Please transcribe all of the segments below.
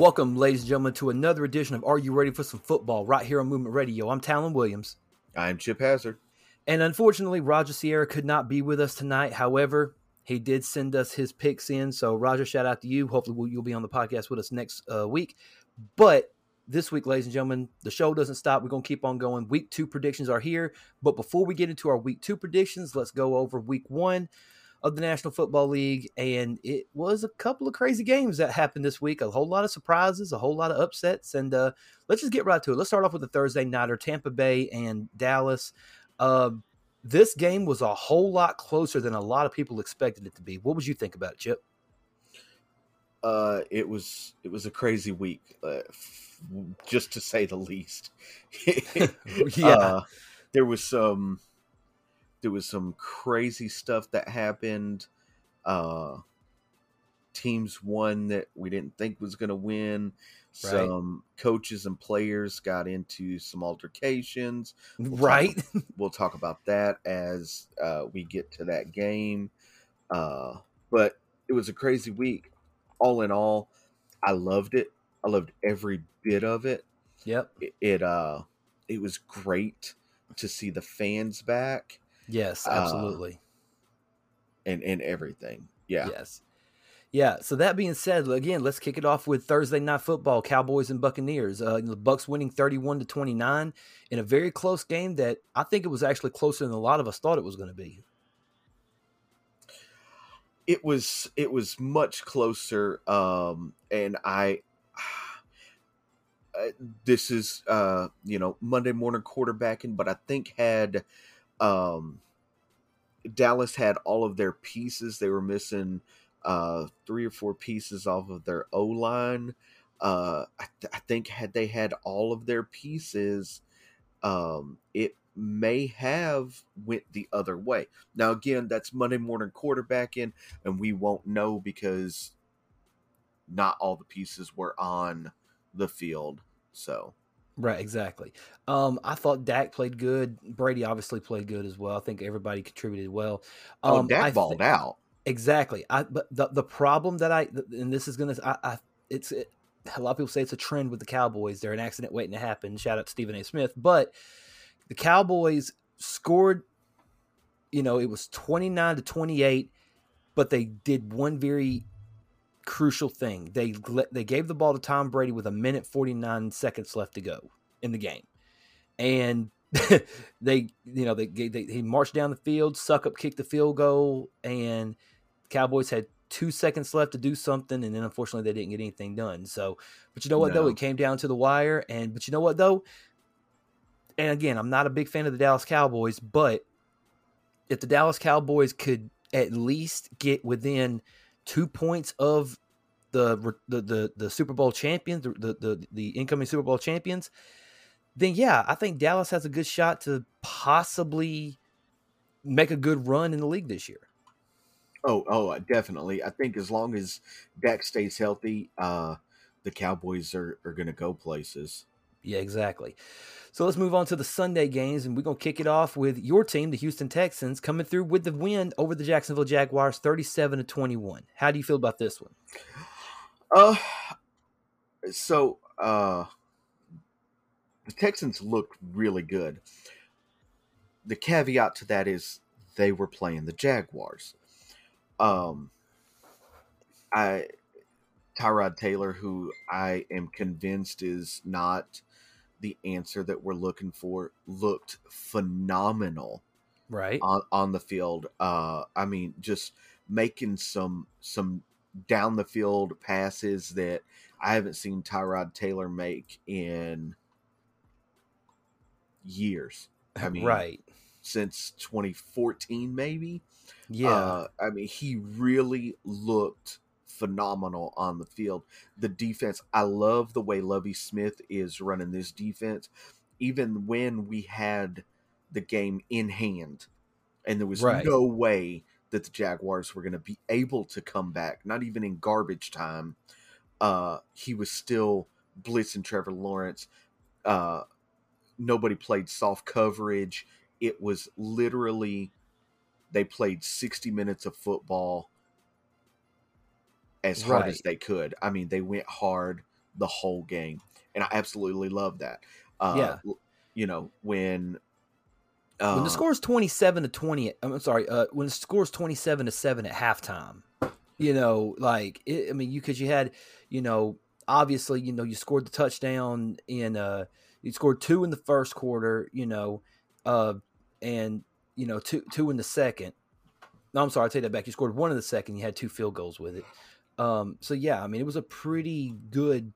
Welcome, ladies and gentlemen, to another edition of Are You Ready for Some Football right here on Movement Radio. I'm Talon Williams. I'm Chip Hazard. And unfortunately, Roger Sierra could not be with us tonight. However, he did send us his picks in. So, Roger, shout out to you. Hopefully, you'll be on the podcast with us next uh, week. But this week, ladies and gentlemen, the show doesn't stop. We're going to keep on going. Week two predictions are here. But before we get into our week two predictions, let's go over week one of the National Football League. And it was a couple of crazy games that happened this week. A whole lot of surprises, a whole lot of upsets. And uh, let's just get right to it. Let's start off with the Thursday Nighter Tampa Bay and Dallas. Uh, this game was a whole lot closer than a lot of people expected it to be. What would you think about it, Chip? Uh, it was it was a crazy week, uh, f- just to say the least. yeah, uh, there was some there was some crazy stuff that happened. Uh, teams won that we didn't think was going to win. Right. Some coaches and players got into some altercations. We'll talk- right. we'll talk about that as uh, we get to that game. Uh, but it was a crazy week. All in all, I loved it. I loved every bit of it. yep. It, it uh, it was great to see the fans back Yes, Uh, absolutely. and and everything. Yeah, Yes. Yeah. So that being said, again, let's kick it off with Thursday night football: Cowboys and Buccaneers. Uh, the Bucks winning thirty-one to twenty-nine in a very close game that I think it was actually closer than a lot of us thought it was going to be. it was it was much closer. Um, and I. Uh, this is uh you know Monday morning quarterbacking, but I think had um Dallas had all of their pieces. They were missing uh three or four pieces off of their O line. Uh, I, th- I think had they had all of their pieces, um, it may have went the other way. Now again, that's Monday morning quarterbacking, and we won't know because not all the pieces were on the field. So Right, exactly. Um, I thought Dak played good. Brady obviously played good as well. I think everybody contributed well. oh, Um, Dak I balled thi- out. Exactly. I but the the problem that I and this is gonna I, I it's it, a lot of people say it's a trend with the Cowboys. They're an accident waiting to happen. Shout out to Stephen A. Smith. But the Cowboys scored. You know, it was twenty nine to twenty eight, but they did one very crucial thing. They they gave the ball to Tom Brady with a minute forty nine seconds left to go in the game, and they you know they, they he marched down the field, suck up, kicked the field goal, and Cowboys had two seconds left to do something, and then unfortunately they didn't get anything done. So, but you know what though, it came down to the wire, and but you know what though, and again, I'm not a big fan of the Dallas Cowboys, but if the Dallas Cowboys could at least get within two points of the the the, the Super Bowl champions, the, the the incoming Super Bowl champions, then yeah, I think Dallas has a good shot to possibly make a good run in the league this year. Oh, oh, definitely. I think as long as Dak stays healthy, uh, the Cowboys are, are going to go places. Yeah, exactly. So let's move on to the Sunday games, and we're gonna kick it off with your team, the Houston Texans, coming through with the win over the Jacksonville Jaguars, thirty-seven to twenty-one. How do you feel about this one? Uh, so uh, the Texans looked really good. The caveat to that is they were playing the Jaguars. Um, I Tyrod Taylor, who I am convinced is not the answer that we're looking for, looked phenomenal Right. on, on the field. Uh, I mean, just making some some down the field passes that I haven't seen Tyrod Taylor make in years. I mean, right. since 2014, maybe. Yeah. Uh, I mean, he really looked phenomenal on the field. The defense, I love the way Lovie Smith is running this defense. Even when we had the game in hand, and there was Right. no way that the Jaguars were going to be able to come back, not even in garbage time. Uh, he was still blitzing Trevor Lawrence. Uh, nobody played soft coverage. It was literally they played 60 minutes of football as hard as they could. I mean, they went hard. the whole game, and I absolutely love that. Uh, Yeah. you know when uh, when the score is 27 to 20 i'm sorry uh, when the score is 27 to 7 at halftime you know like it, i mean you because you had you know obviously you know you scored the touchdown in uh you scored two in the first quarter you know uh and you know two two in the second no i'm sorry i take that back you scored one in the second you had two field goals with it um so yeah i mean it was a pretty good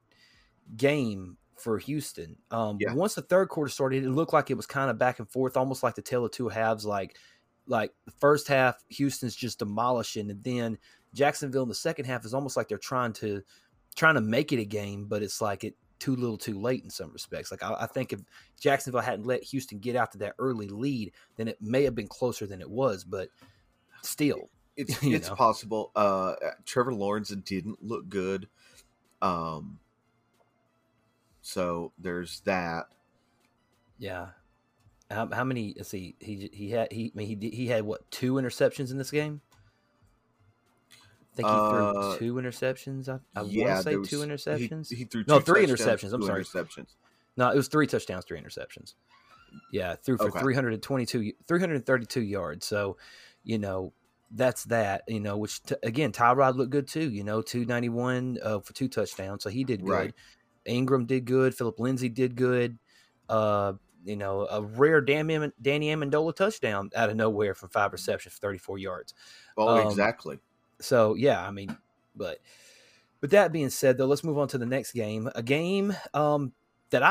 game for Houston. Um, Yeah. Once the third quarter started, it looked like it was kind of back and forth, almost like the tale of two halves. Like, like the first half, Houston's just demolishing, and then Jacksonville in the second half is almost like they're trying to trying to make it a game, but it's like it too little, too late in some respects. Like I, I think if Jacksonville hadn't let Houston get out to that early lead, then it may have been closer than it was. But still, it's it's know. possible. Uh, Trevor Lawrence didn't look good. Um, so there's that. yeah. How, how many? Let's see. He he had he I mean, he he had what two interceptions in this game? I think he Uh, threw two interceptions. I, I yeah, want to say there two interceptions. He, he threw No, three interceptions, I'm sorry. Interceptions. No, it was three touchdowns, three interceptions. Yeah, threw for Okay. 322, 332 yards. So, you know, that's that. You know, which t- again, Tyrod looked good too. You know, two ninety one uh, for two touchdowns, so he did good. Right. Ingram did good. Phillip Lindsay did good. Uh, you know, a rare Danny, Danny Amendola touchdown out of nowhere from five receptions for thirty four yards. Oh, Um, exactly. So yeah, I mean, but but that being said, though, let's move on to the next game. A game um, that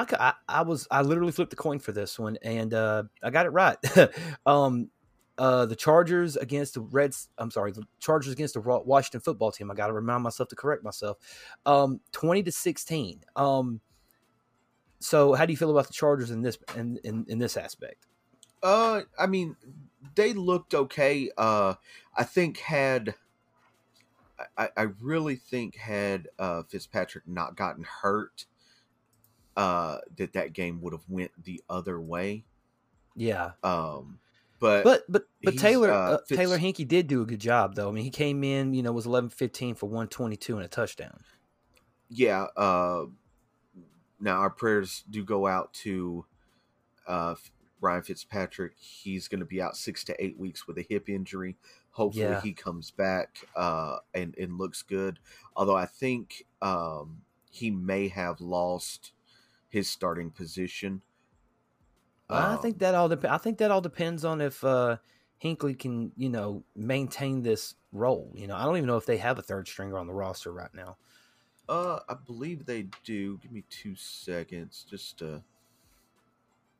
I was I literally flipped the coin for this one, and uh, I got it right. um, uh, the Chargers against the Reds. I'm sorry, the Chargers against the Washington football team. I got to remind myself to correct myself. Um, Twenty to sixteen. Um, so how do you feel about the Chargers in this in in, in this aspect? Uh, I mean, they looked okay. Uh, I think had I, I really think had uh, Fitzpatrick not gotten hurt, uh, that that game would have went the other way. Yeah, Um, but, But but but Taylor uh, uh, Fitz- Taylor Heinicke did do a good job though. I mean, he came in, you know, was 11-15 for 122 and a touchdown. yeah, uh, now our prayers do go out to uh, Ryan Fitzpatrick. He's going to be out six to eight weeks with a hip injury. Hopefully, Yeah. he comes back uh, and and looks good. Although I think um, he may have lost his starting position. I Um, think that all dep- I think that all depends on if uh Heinicke can, you know, maintain this role. You know, I don't even know if they have a third stringer on the roster right now. Uh, I believe they do. Give me two seconds just to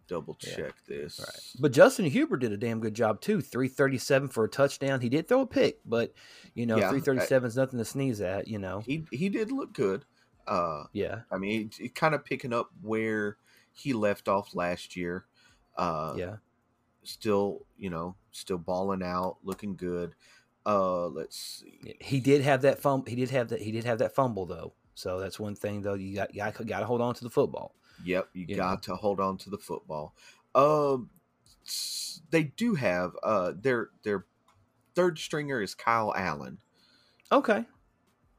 double Yeah. check this. Right. But Justin Herbert did a damn good job too. 337 for a touchdown. He did throw a pick, but you know, Yeah, 337 is nothing to sneeze at, you know. he he did look good. Uh, Yeah. I mean, kind of picking up where he left off last year. Uh, Yeah. still, you know, still balling out, looking good. Uh, let's see. He did have that fumble. He did have that. He did have that fumble though. So that's one thing though. You got you got, got to hold on to the football. Yep, you You got to hold on to the football. Um, they do have uh their their third stringer is Kyle Allen. Okay.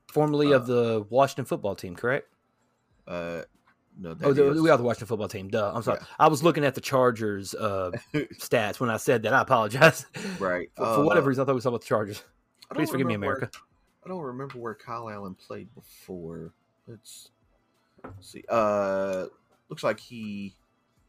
Formerly Uh, of the Washington football team, correct? Uh, no, Oh, the, is- we are the football team. Duh. I'm sorry. Yeah. I was looking at the Chargers uh, stats when I said that. I apologize. right. for, for whatever Uh, reason, I thought we were talking about the Chargers. Please forgive me, remember where- America. I don't remember where Kyle Allen played before. Let's see. Uh, looks like he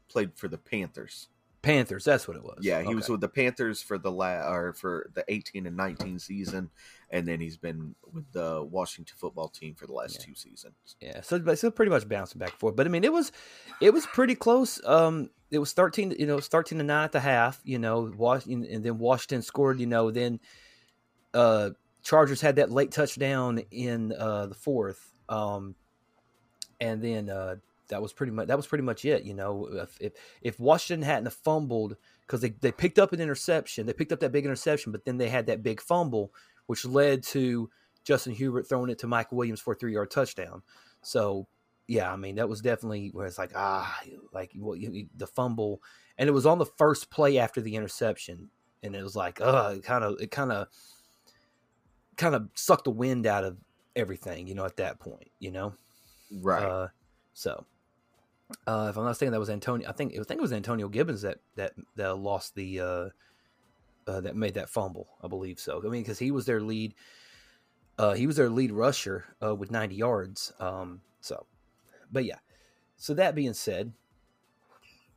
played for the Panthers. Panthers. That's what it was. Yeah, he was with the Panthers for the la- or for the 18 and 19 season, and then he's been with the Washington football team for the last Yeah. two seasons. Yeah, so but so pretty much bouncing back and forth. But I mean, it was it was pretty close. Um, it was thirteen, you know, thirteen to nine at the half. You know, Washington, and then Washington scored. You know, then uh, Chargers had that late touchdown in uh, the fourth. Um, and then uh, that was pretty much that was pretty much it. You know, if if, if Washington hadn't have fumbled because they, they picked up an interception, they picked up that big interception, but then they had that big fumble, which led to Justin Herbert throwing it to Mike Williams for a three yard touchdown. So yeah, I mean that was definitely where it's like ah, like what you, the fumble, and it was on the first play after the interception, and it was like uh, it kind of it kind of kind of sucked the wind out of everything, you know, at that point, you know. Right. Uh, so, uh, if I'm not mistaken, that was Antonio. I think I think it was Antonio Gibson that that that lost the uh, uh, that made that fumble. I believe so. I mean, because he was their lead. Uh, he was their lead rusher uh, with 90 yards. Um, so, but yeah. So that being said,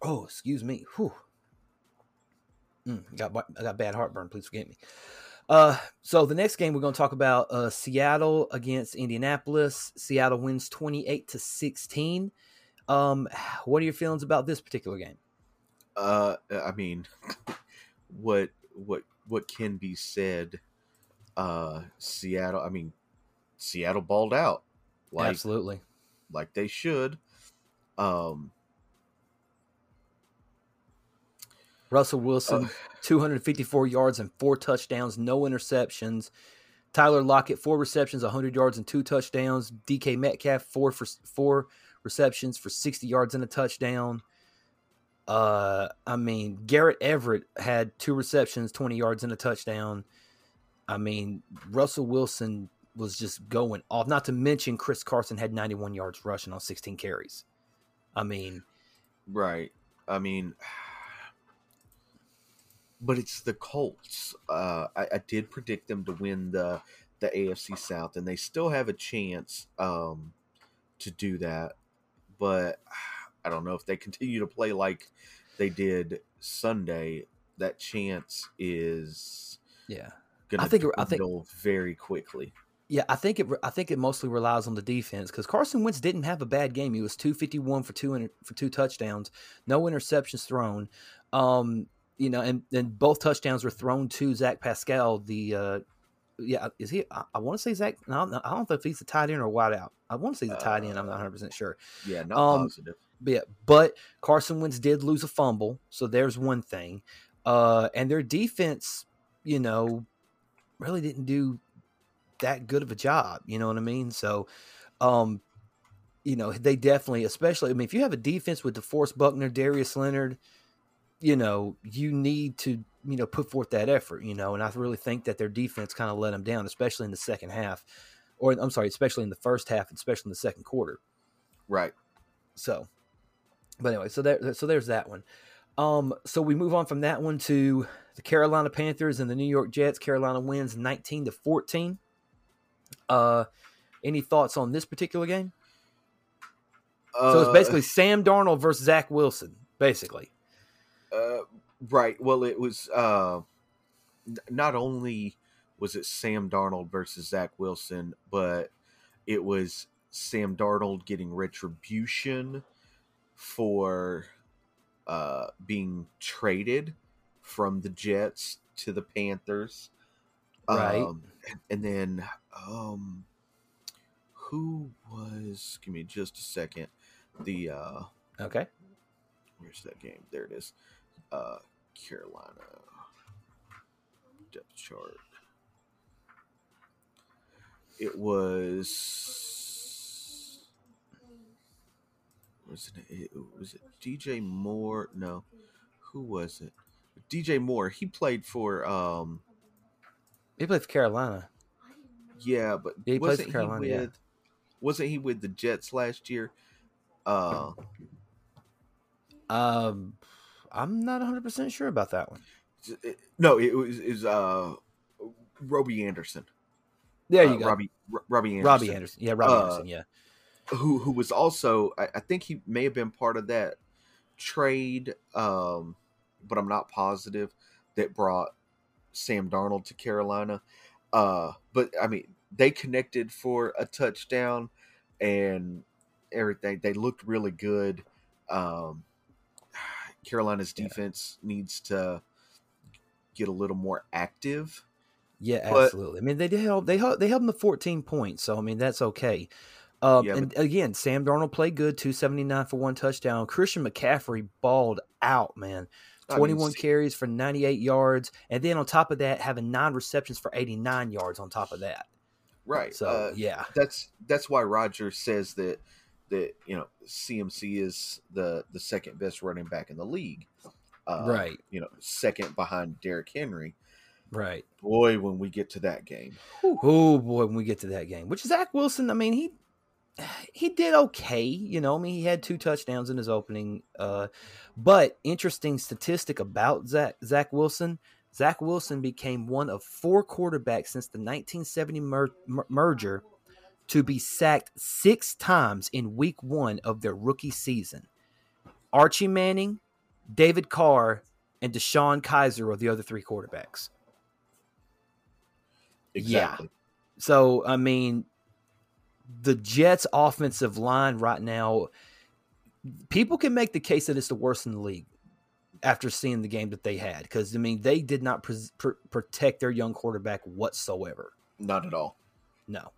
oh, excuse me. Whew. Mm, got I got bad heartburn. Please forgive me. Uh, so the next game we're going to talk about uh, Seattle against Indianapolis. Seattle wins 28 to 16. Um, what are your feelings about this particular game? Uh, I mean, what what what can be said? Uh, Seattle. I mean, Seattle balled out. Like, Absolutely, like they should. Um, Russell Wilson, uh, 254 yards and four touchdowns, no interceptions. Tyler Lockett, four receptions, 100 yards and two touchdowns. DK Metcalf, four for four receptions for 60 yards and a touchdown. Uh, I mean, Gerald Everett had two receptions, 20 yards and a touchdown. I mean, Russell Wilson was just going off. Not to mention, Chris Carson had 91 yards rushing on 16 carries. I mean, right. I mean, but it's the Colts. Uh, I, I, did predict them to win the the AFC South, and they still have a chance um, to do that. But I don't know if they continue to play like they did Sunday. That chance is yeah. Gonna I think I think very quickly. Yeah, I think it. I think it mostly relies on the defense because Carson Wentz didn't have a bad game. He was two fifty one for two for two touchdowns, no interceptions thrown. Um, you know, and, and both touchdowns were thrown to Zach Pascal. The uh, yeah, is he? I, I want to say Zach. I don't, I don't know if he's a tight end or wide out. I want to say the a tight end. I'm not 100 percent sure. Yeah, not um, positive. But, yeah, but Carson Wentz did lose a fumble, so there's one thing. Uh, and their defense, you know, really didn't do that good of a job. You know what I mean? So, um, you know, they definitely, especially, I mean, if you have a defense with DeForest Buckner, Darius Leonard, you know, you need to, you know, put forth that effort, you know, and I really think that their defense kind of let them down, especially in the second half, or I'm sorry, especially in the first half, especially in the second quarter. Right. So, but anyway, so there, so there's that one. Um, so we move on from that one to the Carolina Panthers and the New York Jets. Carolina wins 19 to 14. Uh, any thoughts on this particular game? Uh, so it's basically uh, Sam Darnold versus Zach Wilson, basically. Uh, right. Well, it was uh, not only was it Sam Darnold versus Zach Wilson, but it was Sam Darnold getting retribution for uh, being traded from the Jets to the Panthers. Right. Um, and then um who was give me just a second. The uh Okay. Where's that game? There it is uh, Carolina depth chart. It was was it, was it DJ Moore? No, who was it? DJ Moore. He played for um. He played for Carolina. Yeah, but yeah, he wasn't Carolina, he with? Yeah. Wasn't he with the Jets last year? Uh. Um. I'm not 100 percent sure about that one. No, it was is uh Robbie Anderson. There you uh, go, Robbie Robbie Anderson. Robbie Anderson, yeah, Robbie uh, Anderson, yeah. Who who was also I, I, think he may have been part of that trade, um, but I'm not positive that brought Sam Darnold to Carolina. Uh, but I mean, they connected for a touchdown and everything. They looked really good. Um, Carolina's defense yeah. needs to get a little more active. Yeah, but, absolutely. I mean, they held they held, they held them to 14 points, so I mean that's okay. Um, yeah, and but, again, Sam Darnold played good, 279 for one touchdown. Christian McCaffrey balled out, man. 21 I mean, carries for 98 yards, and then on top of that, having nine receptions for 89 yards on top of that. Right. So uh, yeah, that's that's why Roger says that that you know CMC is the the second best running back in the league. Uh, right. You know, second behind Derrick Henry. Right. Boy, when we get to that game. Oh boy, when we get to that game, which Zach Wilson, I mean, he he did okay. You know, I mean, he had two touchdowns in his opening. Uh, but interesting statistic about Zach Zach Wilson. Zach Wilson became one of four quarterbacks since the 1970 mer- mer- merger to be sacked six times in week one of their rookie season. Archie Manning, David Carr, and DeShone Kizer are the other three quarterbacks. Exactly. Yeah. So, I mean, the Jets' offensive line right now, people can make the case that it's the worst in the league after seeing the game that they had. Because, I mean, they did not pr- pr- protect their young quarterback whatsoever. Not at all. No.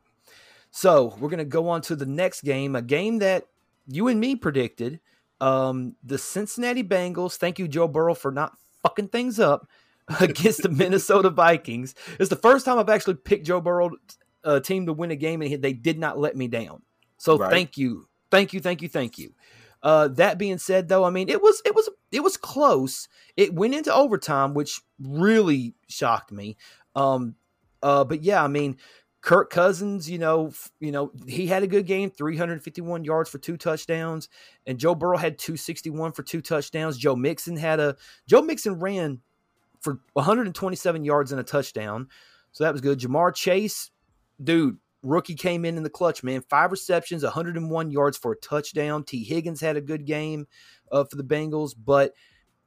So, we're going to go on to the next game, a game that you and me predicted. Um, the Cincinnati Bengals, thank you, Joe Burrow, for not fucking things up against the Minnesota Vikings. It's the first time I've actually picked Joe Burrow uh, team to win a game, and they did not let me down. So Right. thank you, thank you, thank you, thank you. Uh, that being said, though, I mean it was it was it was close. It went into overtime, which really shocked me. Um, uh, but yeah, I mean, Kirk Cousins, you know, you know, he had a good game, 351 yards for two touchdowns, and Joe Burrow had 261 for two touchdowns. Joe Mixon had a Joe Mixon ran for 127 yards and a touchdown, so that was good. Ja'Marr Chase, dude, rookie came in in the clutch, man. Five receptions, 101 yards for a touchdown. Tee Higgins had a good game uh, for the Bengals, but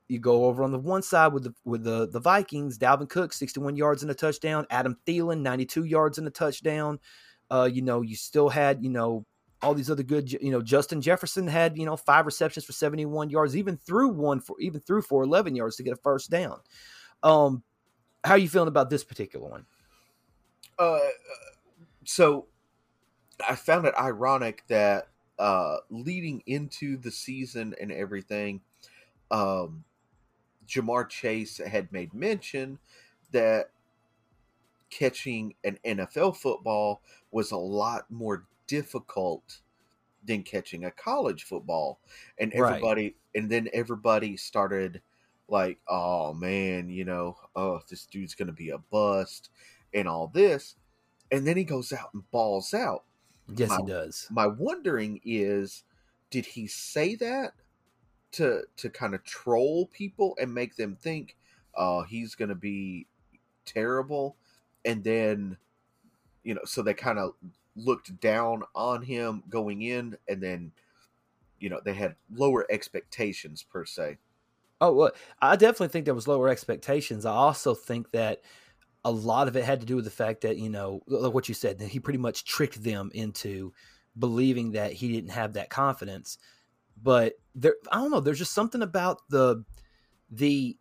you go over on the one side with the with the the Vikings. Dalvin Cook, 61 yards and a touchdown. Adam Thielen, 92 yards and a touchdown. Uh, you know, you still had you know all these other good. You know, Justin Jefferson had you know five receptions for 71 yards, even through one for even threw for 11 yards to get a first down. Um, how are you feeling about this particular one? Uh, so I found it ironic that uh, leading into the season and everything, um, Ja'Marr Chase had made mention that catching an NFL football was a lot more difficult than catching a college football. And Right. everybody, and then everybody started like, oh man, you know, oh, this dude's going to be a bust and all this. And then he goes out and balls out. Yes, he does. My wondering is, did he say that to to kind of troll people and make them think, uh, he's going to be terrible, and then, you know, so they kind of looked down on him going in, and then, you know, they had lower expectations per se. Oh, well, I definitely think there was lower expectations. I also think that a lot of it had to do with the fact that you know, like what you said, that he pretty much tricked them into believing that he didn't have that confidence. But there, I don't know. There's just something about the the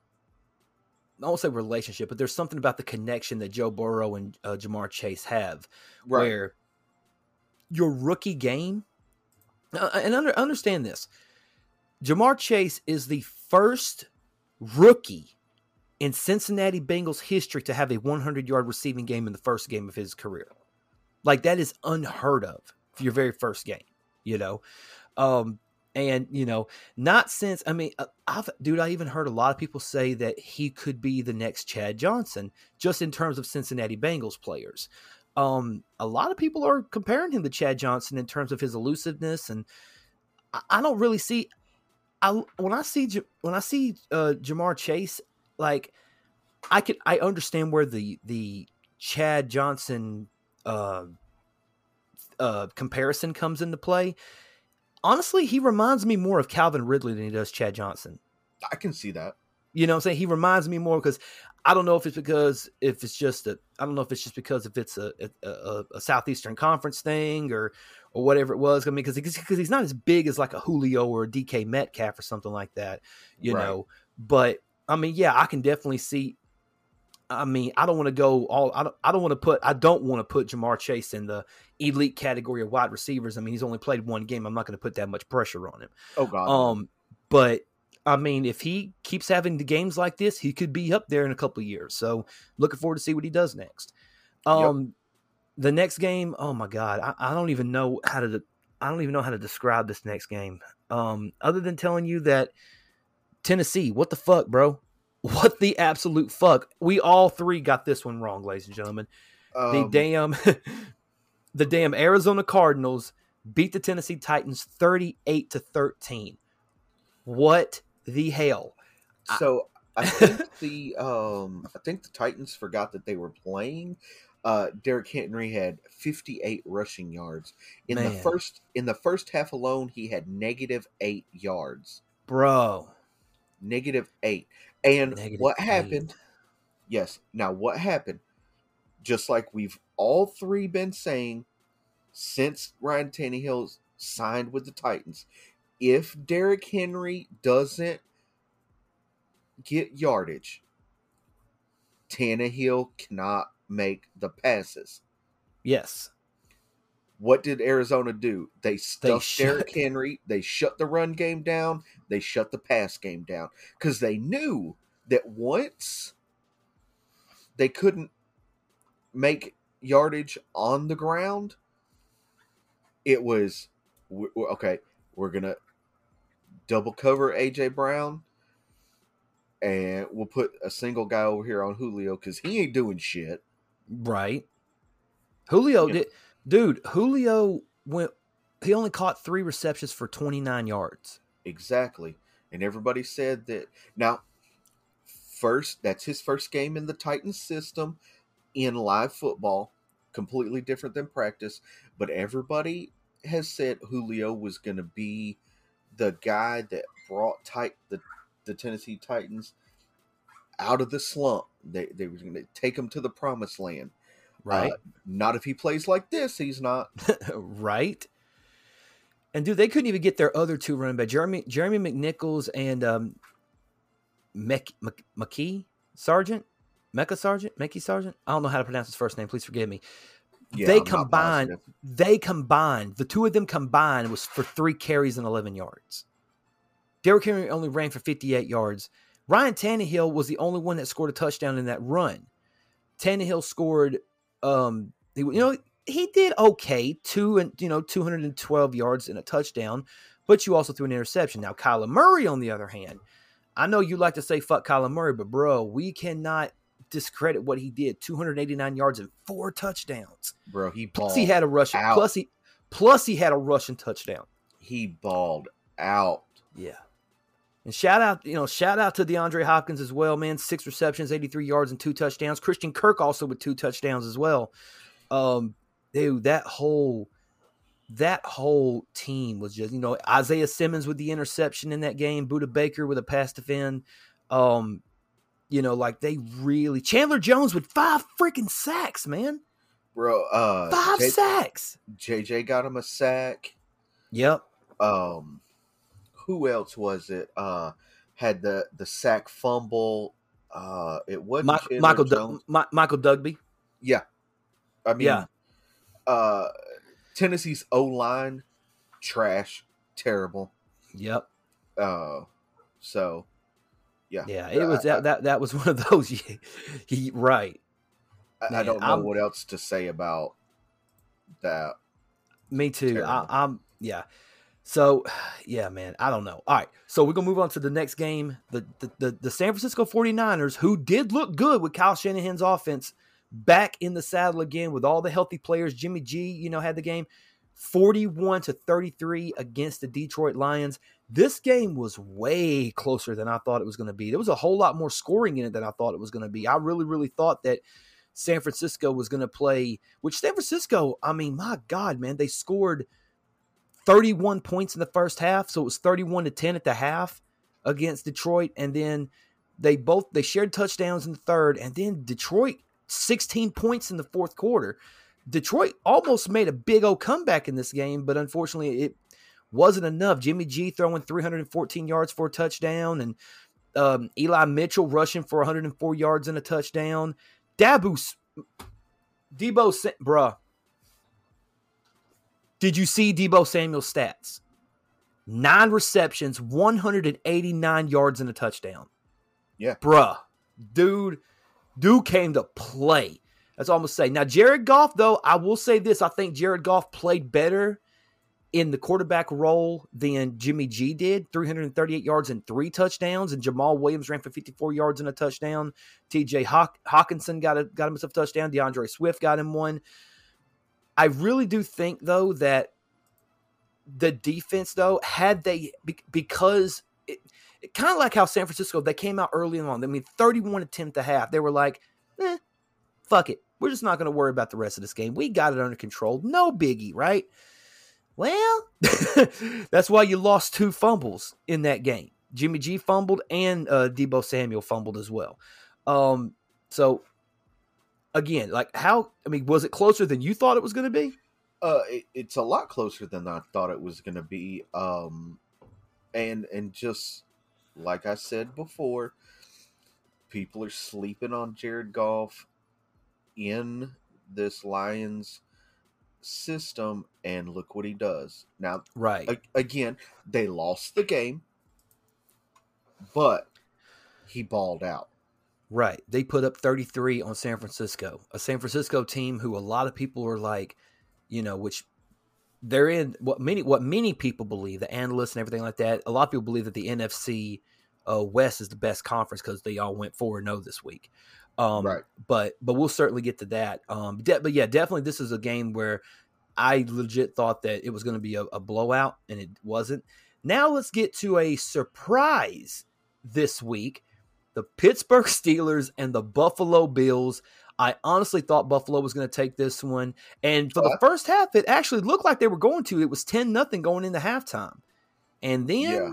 I won't say relationship, but there's something about the connection that Joe Burrow and uh, Ja'Marr Chase have, where your rookie game, uh, and under, understand this, Ja'Marr Chase is the first rookie in Cincinnati Bengals history to have a 100 yard receiving game in the first game of his career. Like that is unheard of for your very first game, you know. Um, and you know, not since I mean, uh, I've dude, I even heard a lot of people say that he could be the next Chad Johnson, just in terms of Cincinnati Bengals players. Um, a lot of people are comparing him to Chad Johnson in terms of his elusiveness, and I, I don't really see. I when I see when I see uh, Ja'Marr Chase, like I could I understand where the the Chad Johnson uh, uh, comparison comes into play. Honestly, he reminds me more of Calvin Ridley than he does Chad Johnson. I can see that. You know what I'm saying? He reminds me more because I don't know if it's because if it's just a I don't know if it's just because if it's a a, a, a southeastern conference thing or or whatever it was. I mean, because because he's not as big as like a Julio or a DK Metcalf or something like that, you Right. know. But I mean, yeah, I can definitely see. I mean, I don't want to go all. I don't. I don't want to put. I don't want to put Ja'Marr Chase in the elite category of wide receivers. I mean, he's only played one game. I'm not going to put that much pressure on him. Oh God. Um, but I mean, if he keeps having the games like this, he could be up there in a couple of years. So looking forward to see what he does next. Um, the next game, oh my god, I, I don't even know how to. de- I don't even know how to describe this next game. Um, other than telling you that Tennessee, what the fuck, bro? What the absolute fuck? We all three got this one wrong, ladies and gentlemen the Um, damn the damn Arizona Cardinals beat the Tennessee Titans 38 to 13. What the hell? So I think the um I think the Titans forgot that they were playing. Uh Derrick Henry had 58 rushing yards. In the first in the first half alone, he had negative 8 yards. Bro. Negative 8. And Negative what eight. happened? Yes. Now what happened? Just like we've all three been saying since Ryan Tannehill signed with the Titans, if Derrick Henry doesn't get yardage, Tannehill cannot make the passes. Yes. What did Arizona do? They stuffed shut- Derrick Henry. They shut the run game down. They shut the pass game down because they knew that once they couldn't make yardage on the ground, it was okay. We're gonna double cover AJ Brown, and we'll put a single guy over here on Julio because he ain't doing shit. Right. Julio Yeah. did dude, Julio went he only caught 3 receptions for 29 yards. Exactly. And everybody said that now first that's his first game in the Titans system in live football, completely different than practice, but everybody has said Julio was going to be the guy that brought tight the the Tennessee Titans out of the slump. They they were going to take them to the promised land. Right. Uh, not if he plays like this, he's not. right? And dude, they couldn't even get their other two running back, Jeremy Jeremy McNichols and um, Mc, Mc, McKee Sergeant, Mecca Sergeant, Mickey Sergeant. I don't know how to pronounce his first name. Please forgive me. Yeah, they I'm combined. They combined. The two of them combined was for three carries and eleven yards. Derrick Henry only ran for fifty-eight yards. Ryan Tannehill was the only one that scored a touchdown in that run. Tannehill scored. Um, he, you know, he did okay, two and you know, two hundred and twelve yards and a touchdown. But you also threw an interception. Now, Kyler Murray, on the other hand, I know you like to say "fuck Kyler Murray," but bro, we cannot discredit what he did. Two hundred eighty-nine yards and four touchdowns. Bro, he Plus, he had a rushing. out. Plus, he plus he had a rushing touchdown. he balled out. Yeah. And shout out, you know, shout out to DeAndre Hopkins as well, man. Six receptions, 83 yards, and two touchdowns. Christian Kirk also with two touchdowns as well. Um, dude, that whole that whole team was just, you know, Isaiah Simmons with the interception in that game, Budda Baker with a pass defend. Um, you know, like they really Chandler Jones with five freaking sacks, man. Bro, uh Five J- sacks. JJ got him a sack. Yep. Um who else was it? Uh had the the sack fumble. Uh it wasn't Michael. Dug- Michael Dugby. Yeah. I mean Yeah. uh Tennessee's O line trash, terrible. Yep. Uh so yeah. Yeah, it was I- that that that was one of those. He, he right. I, I don't know I'm- what else to say about that. Me too. I, I'm yeah. So yeah, man. I don't know. All right. So we're gonna move on to the next game. The the the, the San Francisco 49ers, who did look good with Kyle Shanahan's offense, back in the saddle again with all the healthy players. Jimmy G, you know, had the game 41 to 33 against the Detroit Lions. This game was way closer than I thought it was going to be. There was a whole lot more scoring in it than I thought it was going to be. I really, really thought that San Francisco was going to play, which San Francisco, I mean, my God, man, they scored 31 points in the first half. So it was 31 to 10 at the half against Detroit. And then they both, they shared touchdowns in the third. And then Detroit, 16 points in the fourth quarter. Detroit almost made a big old comeback in this game, but unfortunately it wasn't enough. Jimmy G throwing 314 yards for a touchdown, and um, Eli Mitchell rushing for 104 yards and a touchdown. Dabu, Deebo, bruh. Did you see Deebo Samuel's stats? Nine receptions, 189 yards and a touchdown. Yeah. Bruh. Dude, dude came to play. That's all I'm gonna say. Now, Jared Goff, though, I will say this: I think Jared Goff played better in the quarterback role than Jimmy G did. 338 yards and three touchdowns, and Jamaal Williams ran for 54 yards and a touchdown. T.J. Hawk- Hockenson got a, got himself a touchdown. D'Andre Swift got him one. I really do think, though, that the defense though had they because it, it kind of like how San Francisco they came out early on. I mean, 31 attempt a half. They were like, eh, fuck it. We're just not going to worry about the rest of this game. We got it under control. No biggie, right? Well, that's why you lost two fumbles in that game. Jimmy G fumbled and uh, Deebo Samuel fumbled as well. Um, so again, like how? I mean, was it closer than you thought it was going to be? Uh, it, it's a lot closer than I thought it was going to be. Um, and and just like I said before, people are sleeping on Jared Goff in this Lions system, and look what he does. Now, right a- again, they lost the game, but he balled out. Right. They put up 33 on San Francisco, a San Francisco team who a lot of people are like, you know, which they're in what many what many people believe, the analysts and everything like that. A lot of people believe that the NFC uh, West is the best conference because they all went four and zero this week. Um, Right. But but we'll certainly get to that. Um, de- but yeah, definitely this is a game where I legit thought that it was going to be a, a blowout, and it wasn't. Now let's get to a surprise this week: the Pittsburgh Steelers and the Buffalo Bills. I honestly thought Buffalo was going to take this one, and for the first half, it actually looked like they were going to. It was ten nothing going into halftime, and then Yeah.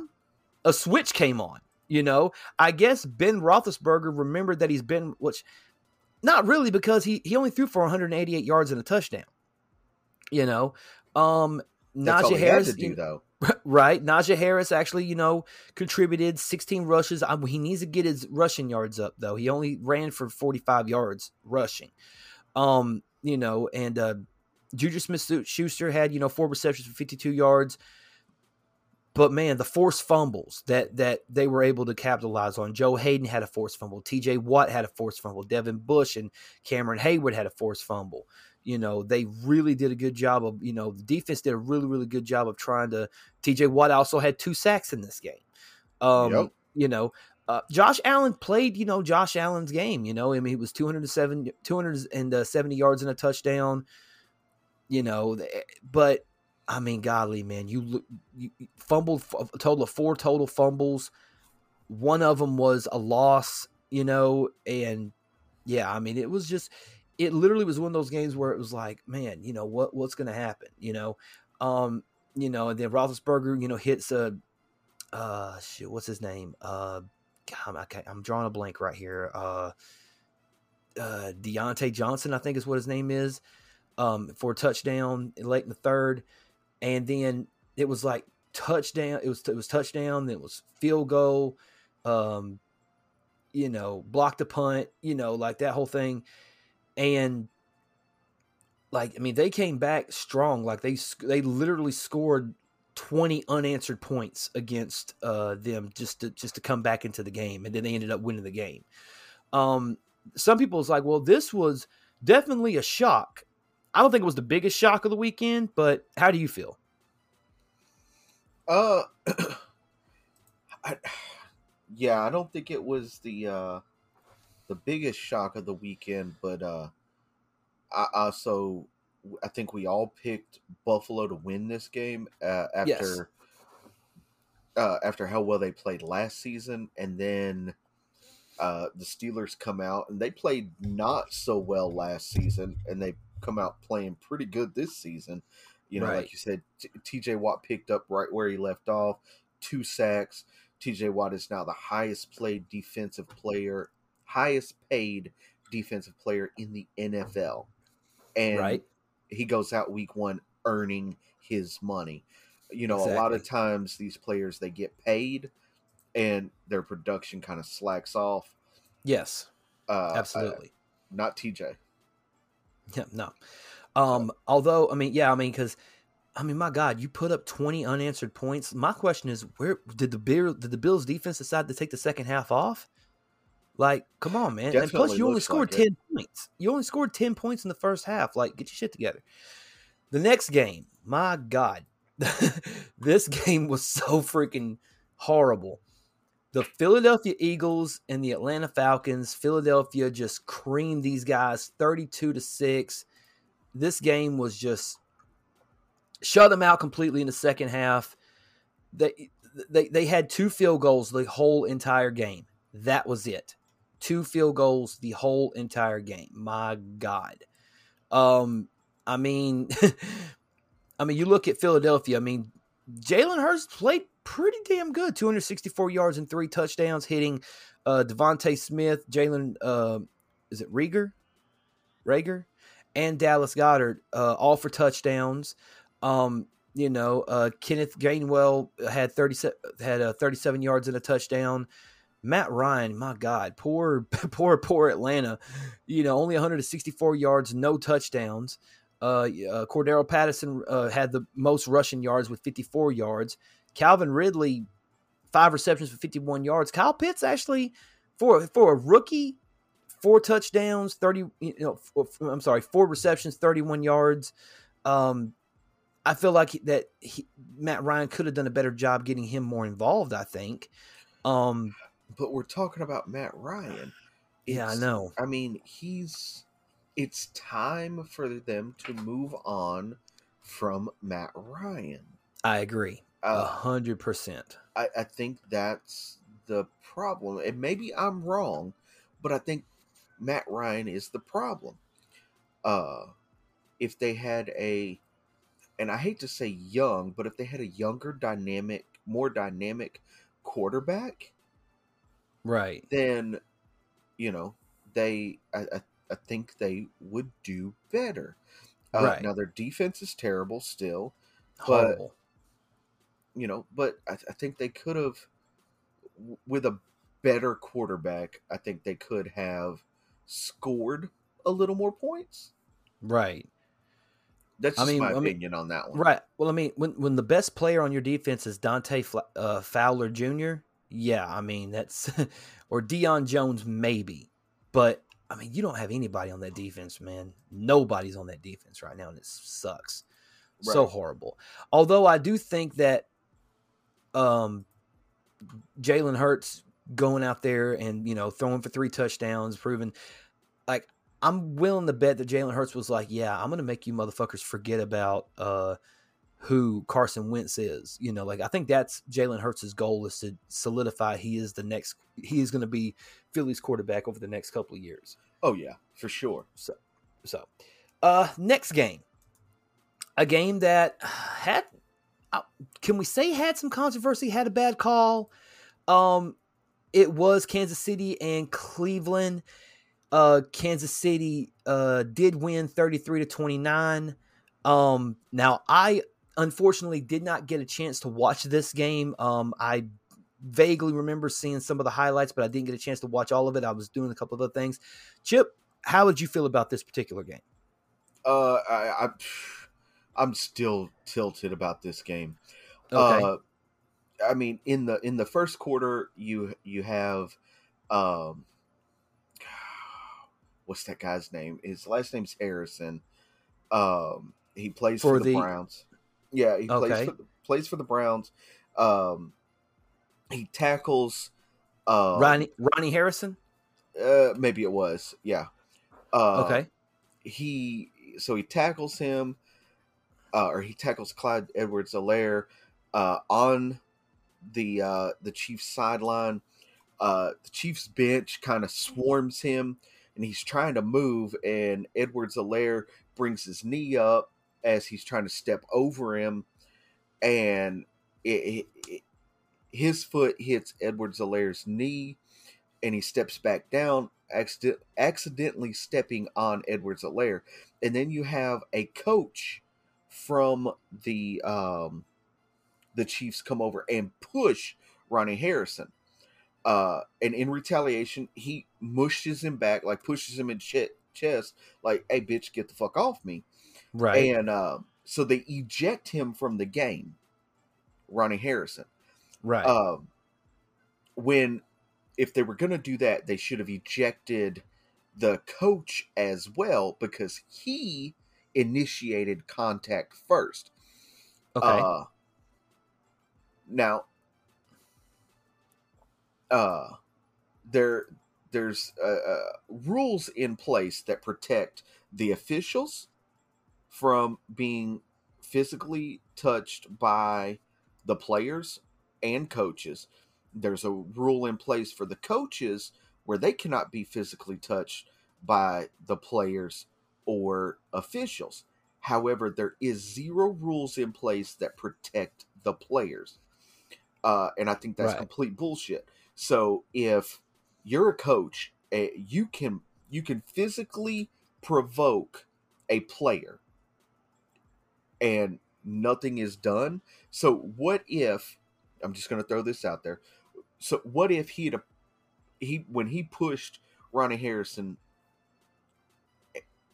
a switch came on. You know, I guess Ben Roethlisberger remembered that he's been which, not really because he he only threw for 188 yards and a touchdown. You know, um, That's Najee Harris, had to do, though. right? Najee Harris actually, you know, contributed 16 rushes. I, he needs to get his rushing yards up though. He only ran for 45 yards rushing. Um, you know, and uh Juju Smith Schuster had, you know, four receptions for 52 yards. But man, the forced fumbles that that they were able to capitalize on. Joe Haden had a forced fumble. TJ Watt had a forced fumble. Devin Bush and Cameron Heyward had a forced fumble. You know, they really did a good job of, you know, the defense did a really, really good job of trying to TJ Watt also had two sacks in this game. Um, Yep. you know, uh, Josh Allen played, you know, Josh Allen's game, you know, I mean, he was 207, 270 yards and a touchdown, you know, but I mean, godly man, you, you fumbled a total of four total fumbles. One of them was a loss, you know, and yeah, I mean, it was just, it literally was one of those games where it was like, man, you know, what, what's going to happen, you know? Um, you know, and then Roethlisberger, you know, hits a, uh, shit, what's his name? Uh, God, I'm drawing a blank right here. Uh, uh, Diontae Johnson, I think is what his name is, um, for a touchdown late in the third, and then it was like touchdown. It was it was touchdown. Then it was field goal. Um, you know, blocked a punt. You know, like that whole thing, and like I mean, they came back strong. Like they they literally scored 20 unanswered points against uh, them just to just to come back into the game, and then they ended up winning the game. Um, some people was like, well, this was definitely a shock. I don't think it was the biggest shock of the weekend, but how do you feel? Uh, I, yeah, I don't think it was the uh the biggest shock of the weekend, but uh, I also I think we all picked Buffalo to win this game uh, after Yes. uh, after how well they played last season, and then uh, the Steelers come out and they played not so well last season, and they come out playing pretty good this season. You know, Right. like you said, T.J. Watt picked up right where he left off, two sacks. T.J. Watt is now the highest played defensive player, highest paid defensive player in the NFL, and right? he goes out week one earning his money. You know, a lot of times these players they get paid and their production kind of slacks off. Yes, Uh, uh, absolutely. not TJ. Yeah, no. Um, although I mean, yeah, I mean, because I mean, my God, you put up twenty unanswered points. My question is, where did the Bill did the Bills defense decide to take the second half off? Like, come on, man! and plus, you only scored like it. ten points. You only scored ten points in the first half. Like, get your shit together. The next game, my God, this game was so freaking horrible. The Philadelphia Eagles and the Atlanta Falcons. Philadelphia just creamed these guys, thirty-two to six. This game was just shut them out completely in the second half. They they they had two field goals the whole entire game. That was it. Two field goals the whole entire game. My God. Um, I mean, I mean, you look at Philadelphia. I mean, Jalen Hurts played pretty damn good. 264 yards and three touchdowns, hitting uh, DeVonta Smith, Jalen, uh, is it Rieger? Rager? And Dallas Goedert, uh, all for touchdowns. Um, you know, uh, Kenneth Gainwell had 30, had uh, 37 yards and a touchdown. Matt Ryan, my God, poor, poor, poor Atlanta. You know, only 164 yards, no touchdowns. Uh, uh Cordarrelle Patterson uh, had the most rushing yards with 54 yards. Calvin Ridley, five receptions for 51 yards. Kyle Pitts actually, for for a rookie, four touchdowns, 30. You know, four, I'm sorry, four receptions, 31 yards. Um, I feel like that he, Matt Ryan could have done a better job getting him more involved. I think. Um, but we're talking about Matt Ryan. It's, yeah, I know. I mean, he's. It's time for them to move on from Matt Ryan. I agree. A hundred percent. I, I think that's the problem. And maybe I'm wrong, but I think Matt Ryan is the problem. Uh if they had a and I hate to say young, but if they had a younger dynamic, more dynamic quarterback, right, then you know they I, I, I think they would do better. Uh, right now, their defense is terrible still, Horrible. you know, but I, I think they could have with a better quarterback. I think they could have scored a little more points. Right. That's I mean, my I mean, opinion on that one. Right. Well, I mean, when when the best player on your defense is Dante uh, Fowler Jr., yeah, I mean that's or Deion Jones maybe, but I mean you don't have anybody on that defense, man. Nobody's on that defense right now, and it sucks. Right. So horrible. Although I do think that um Jalen Hurts going out there and you know throwing for three touchdowns, proving like I'm willing to bet that Jalen Hurts was like, yeah, I'm gonna make you motherfuckers forget about uh, who Carson Wentz is. You know, like I think that's Jalen Hurts' goal is to solidify he is the next he is gonna be Philly's quarterback over the next couple of years. Oh yeah, for sure. So so uh next game. A game that had uh, can we say had some controversy, had a bad call. Um it was Kansas City and Cleveland uh, Kansas City uh, did win 33 to 29. Um, now, I unfortunately did not get a chance to watch this game. Um, I vaguely remember seeing some of the highlights, but I didn't get a chance to watch all of it. I was doing a couple of other things. Chip, how did you feel about this particular game? Uh, I, I I'm still tilted about this game. Okay. Uh, I mean, in the in the first quarter, you you have um, what's that guy's name? His last name's Harrison. Um, he plays for, for the, the, Browns. Yeah, he okay. plays for the, plays for the Browns. Um, he tackles uh, Ronnie Ronnie Harrison. Uh, maybe it was. Yeah. Uh, okay. He so he tackles him, uh, or he tackles Clyde Edwards-Helaire uh, on the uh, the Chiefs sideline. Uh, the Chiefs bench kind of swarms him and he's trying to move, and Edwards-Helaire brings his knee up as he's trying to step over him, and it, it, his foot hits Edwards-Helaire's knee, and he steps back down, accident, accidentally stepping on Edwards-Helaire, and then you have a coach from the um, the Chiefs come over and push Ronnie Harrison. Uh, and in retaliation, he mushes him back, like pushes him in ch- chest, like, "Hey, bitch, get the fuck off me!" Right. And uh, so they eject him from the game. Ronnie Harrison. Right. Um, when if they were going to do that, they should have ejected the coach as well because he initiated contact first. Okay. Uh, now, uh, there there's uh, uh, rules in place that protect the officials from being physically touched by the players and coaches. There's a rule in place for the coaches where they cannot be physically touched by the players or officials. However, there is zero rules in place that protect the players. Uh, and I think that's Right. complete bullshit. So if you're a coach, uh, you can you can physically provoke a player and nothing is done. So what if I'm just going to throw this out there. So what if he'd he when he pushed Ronnie Harrison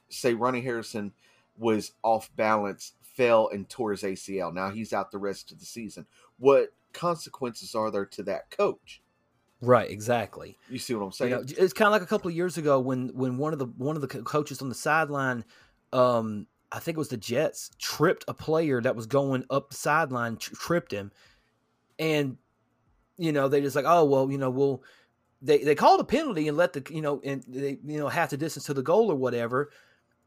say Ronnie Harrison was off balance, fell and tore his ACL. Now he's out the rest of the season. What consequences are there to that coach? Right, exactly. You see what I'm You saying? know, it's kind of like a couple of years ago when when one of the one of the coaches on the sideline, um, I think it was the Jets, tripped a player that was going up the sideline, tr- tripped him, and you know they just like, oh well, you know we'll they they called a penalty and let the you know and they you know half the distance to the goal or whatever,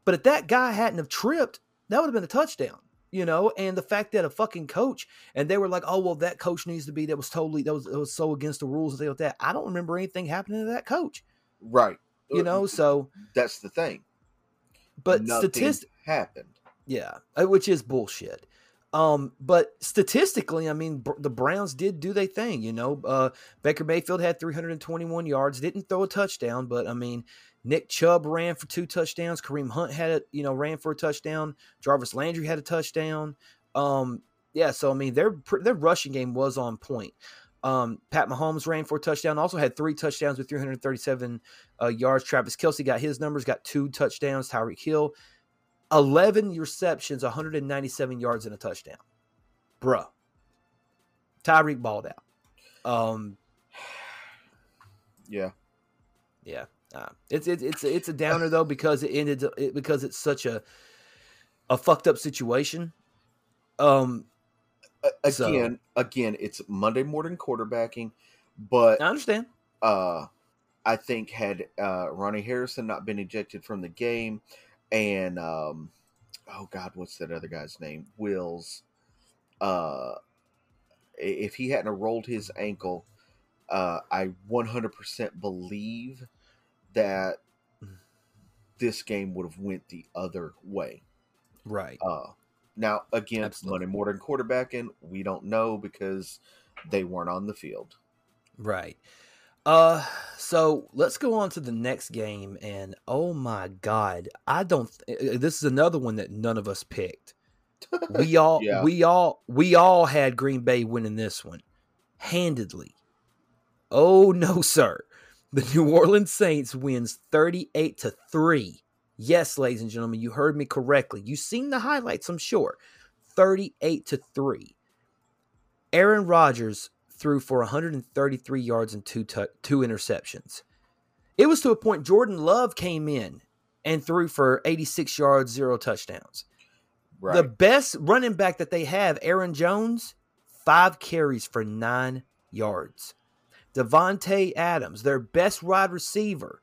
but if that guy hadn't have tripped, that would have been a touchdown. You know, and the fact that a fucking coach and they were like, "Oh well, that coach needs to be that was totally that was that was so against the rules and things like that." I don't remember anything happening to that coach. right. You uh, know, so that's the thing. But Nothing statistic, happened. yeah, uh, which is bullshit. Um, but statistically, I mean, Br- the Browns did do their thing. You know, uh, Baker Mayfield had 321 yards, didn't throw a touchdown, but I mean, Nick Chubb ran for two touchdowns. Kareem Hunt had it, you know, ran for a touchdown. Jarvis Landry had a touchdown. Um, yeah, so I mean, their their rushing game was on point. Um, Pat Mahomes ran for a touchdown. Also had three touchdowns with 337 uh, yards. Travis Kelce got his numbers, got two touchdowns. Tyreek Hill, 11 receptions, 197 yards and a touchdown. Bruh. Tyreek balled out. Um, Yeah. yeah, uh, it's it's it's it's a downer though because it ended it, because it's such a a fucked up situation. Um, A- So- Again, again, it's Monday morning quarterbacking, but I understand. uh, I think had uh, Ronnie Harrison not been ejected from the game, and um, oh God, what's that other guy's name? Wills. Uh, if he hadn't rolled his ankle, uh, I 100% believe that this game would have went the other way. Right. Uh, now again, Absolutely. Monday morning quarterbacking, we don't know because they weren't on the field. Right. Uh so let's go on to the next game and oh my god, I don't th- this is another one that none of us picked. We all Yeah. we all we all had Green Bay winning this one handedly. Oh no, sir. The New Orleans Saints wins 38 to 3. Yes, ladies and gentlemen, you heard me correctly. You've seen the highlights, I'm sure. 38 to 3. Aaron Rodgers threw for 133 yards and two tu- two interceptions. It was to a point Jordan Love came in and threw for 86 yards, zero touchdowns. Right. The best running back that they have, Aaron Jones, five carries for nine yards. Davante Adams, their best wide receiver,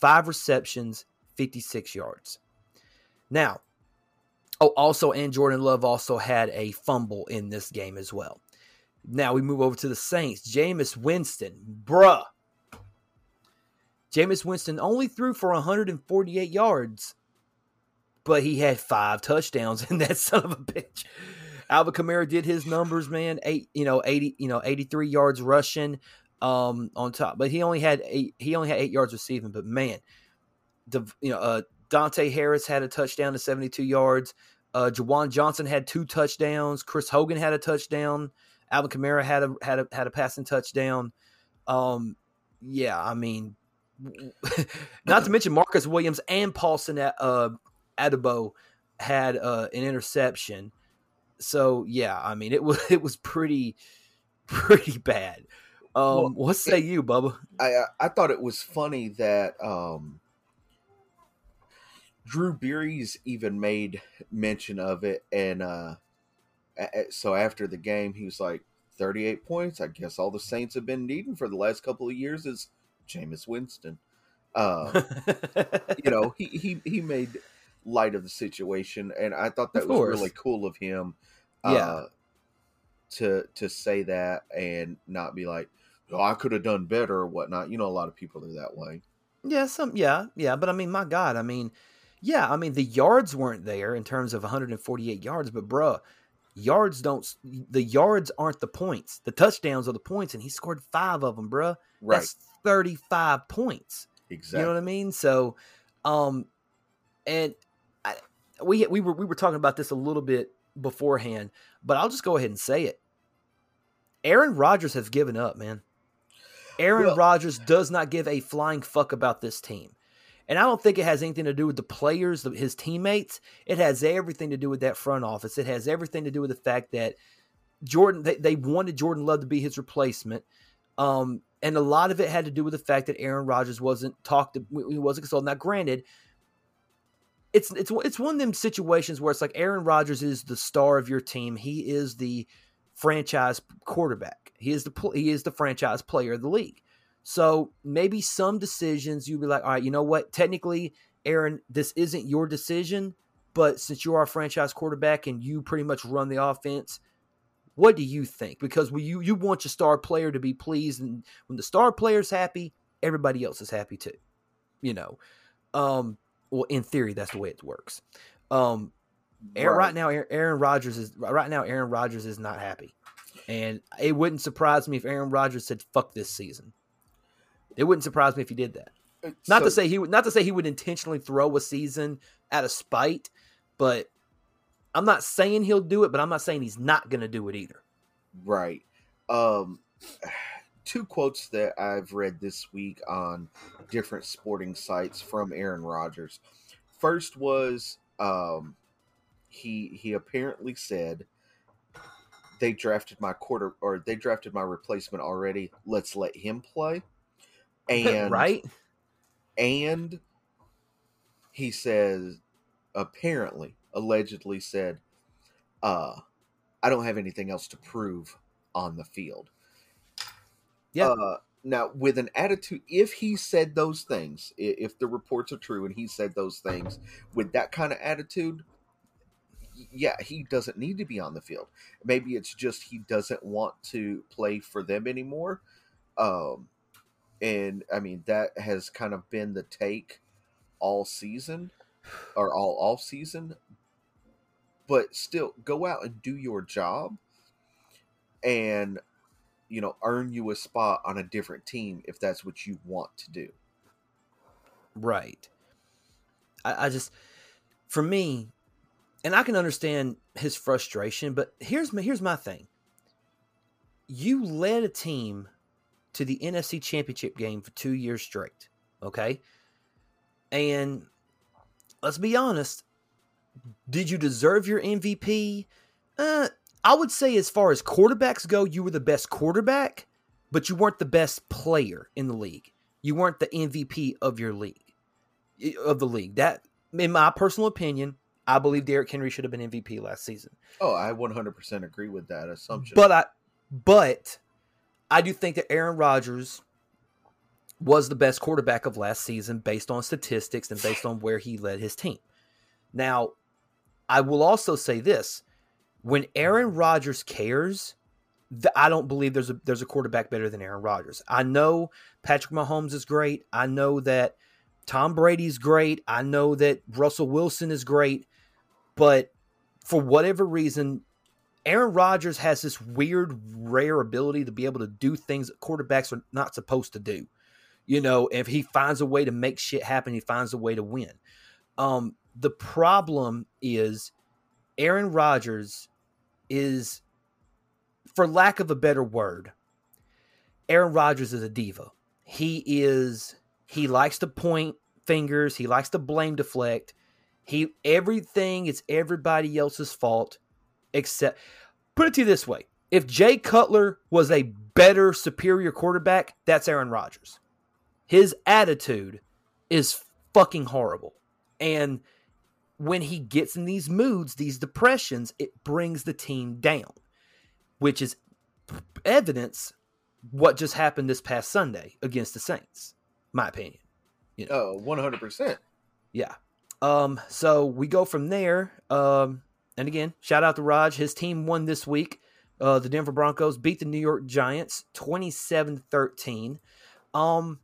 five receptions, 56 yards. Now, oh, also, and Jordan Love also had a fumble in this game as well. Now we move over to the Saints. Jameis Winston, bruh. Jameis Winston only threw for 148 yards, but he had five touchdowns in that son of a bitch. Alvin Kamara did his numbers, man. Eight, you know, 80, you know, 83 yards rushing um on top. But he only had eight he only had eight yards receiving. But man, you know, uh Deonte Harris had a touchdown to 72 yards. Uh Juwan Johnson had two touchdowns. Chris Hogan had a touchdown. Alvin Kamara had a had a had a passing touchdown. Um yeah, I mean not to mention Marcus Williams and Paulson uh Adebo had uh, an interception. So yeah, I mean it was it was pretty pretty bad. Um, Well, what say you, Bubba? I I- I thought it was funny that um, Drew Brees even made mention of it, and uh, so after the game, he was like, "38 points. I guess all the Saints have been needing for the last couple of years is Jameis Winston." Uh, you know, he he he made light of the situation, and I thought that was really cool of him. Yeah. Uh, to to say that and not be like, oh, I could have done better or whatnot. You know, a lot of people are that way. Yeah, some yeah, yeah, but I mean, my God, I mean, yeah, I mean, the yards weren't there in terms of 148 yards, but bruh, yards don't the yards aren't the points. The touchdowns are the points, and he scored five of them, bruh. Right. That's 35 points. exactly. You know what I mean? So, um, and I, we we were we were talking about this a little bit beforehand, but I'll just go ahead and say it. Aaron Rodgers has given up, man. Aaron Well- Rodgers does not give a flying fuck about this team. And I don't think it has anything to do with the players, his teammates. It has everything to do with that front office. It has everything to do with the fact that Jordan, they, they wanted Jordan Love to be his replacement. Um, and a lot of it had to do with the fact that Aaron Rodgers wasn't talked, to, he wasn't consulted. Now, granted, it's it's it's one of them situations where it's like Aaron Rodgers is the star of your team. He is the franchise quarterback. He is the he is the franchise player of the league. So maybe some decisions you'd be like, all right, you know what? Technically, Aaron, this isn't your decision, but since you are a franchise quarterback and you pretty much run the offense, what do you think? Because you you want your star player to be pleased, and when the star player's happy, everybody else is happy too. You know, um, well, in theory, that's the way it works. Um, Aaron, right. now, Aaron, Aaron Rodgers is right now. Aaron Rodgers is not happy, and it wouldn't surprise me if Aaron Rodgers said "fuck this season." It wouldn't surprise me if he did that. Not So- to say he would, not to say he would intentionally throw a season out of spite, but I'm not saying he'll do it. But I'm not saying he's not going to do it either. Right. Um, two quotes that I've read this week on different sporting sites from Aaron Rodgers. First was um, he he apparently said they drafted my quarter or they drafted my replacement already. Let's let him play. And right? and he says apparently allegedly said uh i don't have anything else to prove on the field Yeah. uh now with an attitude if he said those things if the reports are true and he said those things with that kind of attitude yeah he doesn't need to be on the field maybe it's just he doesn't want to play for them anymore um and I mean that has kind of been the take all season or all off season. But still, go out and do your job, and you know earn you a spot on a different team if that's what you want to do. Right. I, I just, for me, and I can understand his frustration, but here's my here's my thing. You led a team to the NFC Championship game for two years straight, okay? And let's be honest, did you deserve your MVP? Uh, I would say, as far as quarterbacks go, you were the best quarterback, but you weren't the best player in the league. You weren't the MVP of your league of the league. That, in my personal opinion, I believe Derrick Henry should have been MVP last season. Oh, I 100% agree with that assumption. But I, but I do think that Aaron Rodgers was the best quarterback of last season based on statistics and based on where he led his team. Now, I will also say this: when Aaron Rodgers cares, I don't believe there's a there's a quarterback better than Aaron Rodgers. I know Patrick Mahomes is great. I know that Tom Brady's great. I know that Russell Wilson is great, but for whatever reason, Aaron Rodgers has this weird, rare ability to be able to do things that quarterbacks are not supposed to do. You know, if he finds a way to make shit happen, he finds a way to win. Um, the problem is Aaron Rodgers is, for lack of a better word, Aaron Rodgers is a diva. He is he likes to point fingers, he likes to blame deflect. He everything is everybody else's fault except put it to you this way. If Jay Cutler was a better superior quarterback, that's Aaron Rodgers. His attitude is fucking horrible. And when he gets in these moods, these depressions, it brings the team down, which is evidence what just happened this past Sunday against the Saints, my opinion. you oh, 100%. Yeah. Um, so we go from there. Um, and again, shout out to Raj. His team won this week. Uh, the Denver Broncos beat the New York Giants 27 13. Um,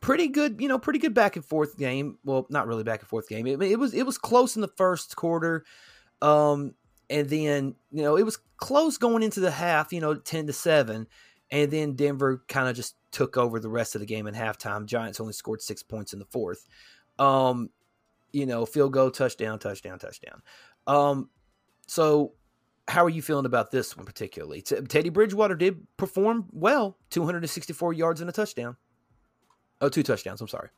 pretty good, you know, pretty good back and forth game. Well, not really back and forth game. It, it was it was close in the first quarter. Um, and then, you know, it was close going into the half, you know, 10 to 7. And then Denver kind of just took over the rest of the game in halftime. Giants only scored six points in the fourth. Um, you know, field goal, touchdown, touchdown, touchdown. Um, so how are you feeling about this one particularly? T- Teddy Bridgewater did perform well, 264 yards and a touchdown. Oh, two touchdowns. I'm sorry.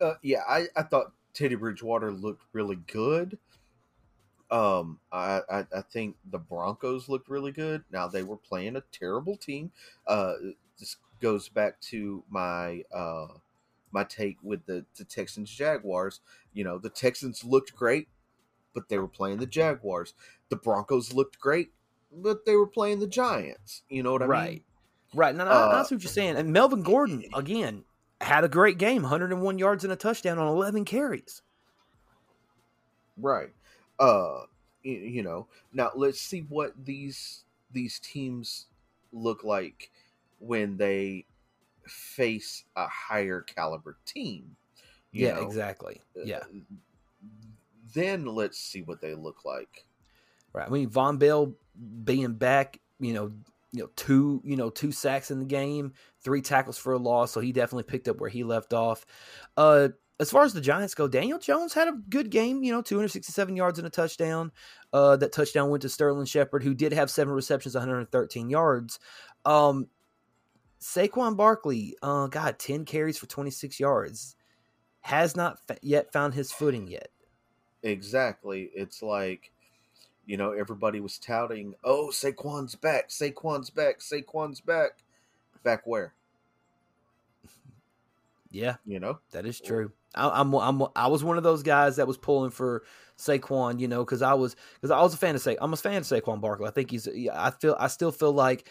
Uh, yeah, I, I thought Teddy Bridgewater looked really good. Um, I, I, I think the Broncos looked really good. Now they were playing a terrible team. Uh, this goes back to my uh my take with the the Texans Jaguars. You know, the Texans looked great, but they were playing the Jaguars. The Broncos looked great, but they were playing the Giants. You know what I right. mean? Right. No, no, uh, that's what you're saying. And Melvin Gordon again had a great game, 101 yards and a touchdown on 11 carries. Right. Uh, you, you know, now let's see what these these teams look like when they face a higher caliber team. yeah, know? exactly. Uh, yeah. Then let's see what they look like. Right. I mean, Vonn Bell being back, you know, you know, two, you know, two sacks in the game, three tackles for a loss, so he definitely picked up where he left off. Uh as far as the Giants go, Daniel Jones had a good game, you know, 267 yards and a touchdown. Uh, that touchdown went to Sterling Shepard, who did have seven receptions, 113 yards. Um, Saquon Barkley, uh, got 10 carries for 26 yards. Has not fa- yet found his footing yet. Exactly. It's like, you know, everybody was touting, oh, Saquon's back, Saquon's back, Saquon's back. Back where? Yeah, you know that is true. I, am I'm, I'm I was one of those guys that was pulling for Saquon, you know, because I was because I was a fan of Sa- I'm a fan of Saquon Barkley. I think he's I feel I still feel like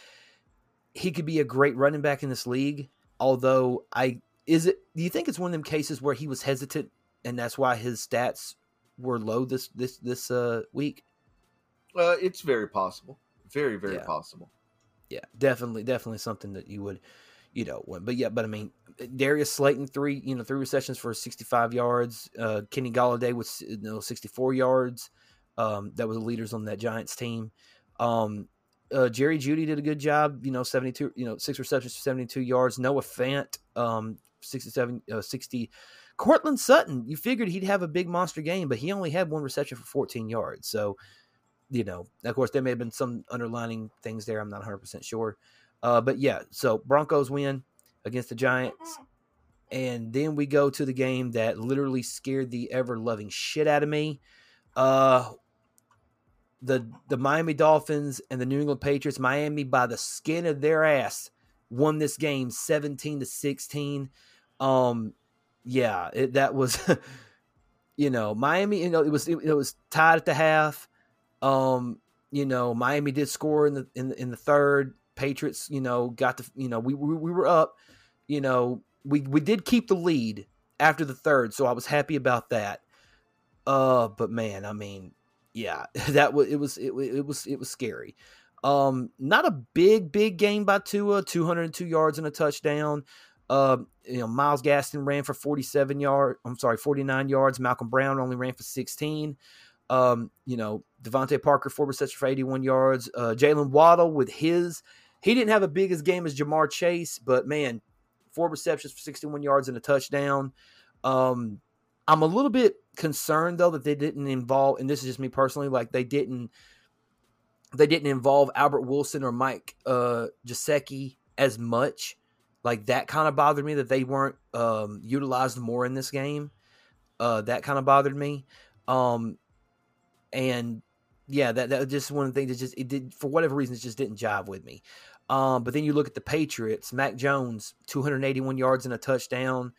he could be a great running back in this league. Although I is it do you think it's one of them cases where he was hesitant and that's why his stats were low this this this uh week? Uh, it's very possible. Very very yeah. possible. Yeah, definitely definitely something that you would you know, but yeah, but I mean, Darius Slayton three, you know, three receptions for 65 yards. Uh, Kenny Golladay with you know 64 yards. Um, that was the leaders on that Giants team. Um, uh, Jerry Jeudy did a good job. You know, 72, you know, six receptions for 72 yards. Noah Fant, um, 67, uh, 60. Courtland Sutton, you figured he'd have a big monster game, but he only had one reception for 14 yards. So, you know, of course, there may have been some underlining things there. I'm not 100% sure. Uh, but yeah, so Broncos win against the Giants. And then we go to the game that literally scared the ever loving shit out of me. Uh, the the Miami Dolphins and the New England Patriots, Miami by the skin of their ass won this game 17 to 16. Um yeah, it, that was you know, Miami, you know, it was it, it was tied at the half. Um, you know, Miami did score in the in the, in the third. Patriots, you know, got the you know, we, we, we were up, you know, we, we did keep the lead after the third. So I was happy about that. Uh, but man, I mean, yeah, that was, it was, it, it was, it was scary. Um, not a big, big game by Tua, 202 yards and a touchdown. Uh, you know, Myles Gaskin ran for 47 yards. I'm sorry, 49 yards. Malcolm Brown only ran for 16. Um, you know, DeVante Parker, four receptions for 81 yards. Uh, Jaylen Waddle with his he didn't have a big as game as Ja'Marr Chase, but man, four receptions for 61 yards and a touchdown. Um, I'm a little bit concerned though that they didn't involve, and this is just me personally, like they didn't they didn't involve Albert Wilson or Mike uh Gesicki as much. Like that kind of bothered me that they weren't um, utilized more in this game. Uh, that kind of bothered me. Um, and yeah, that that was just one things that just it did for whatever reason it just didn't jive with me. Um, but then you look at the Patriots, Mac Jones, 281 yards and a touchdown.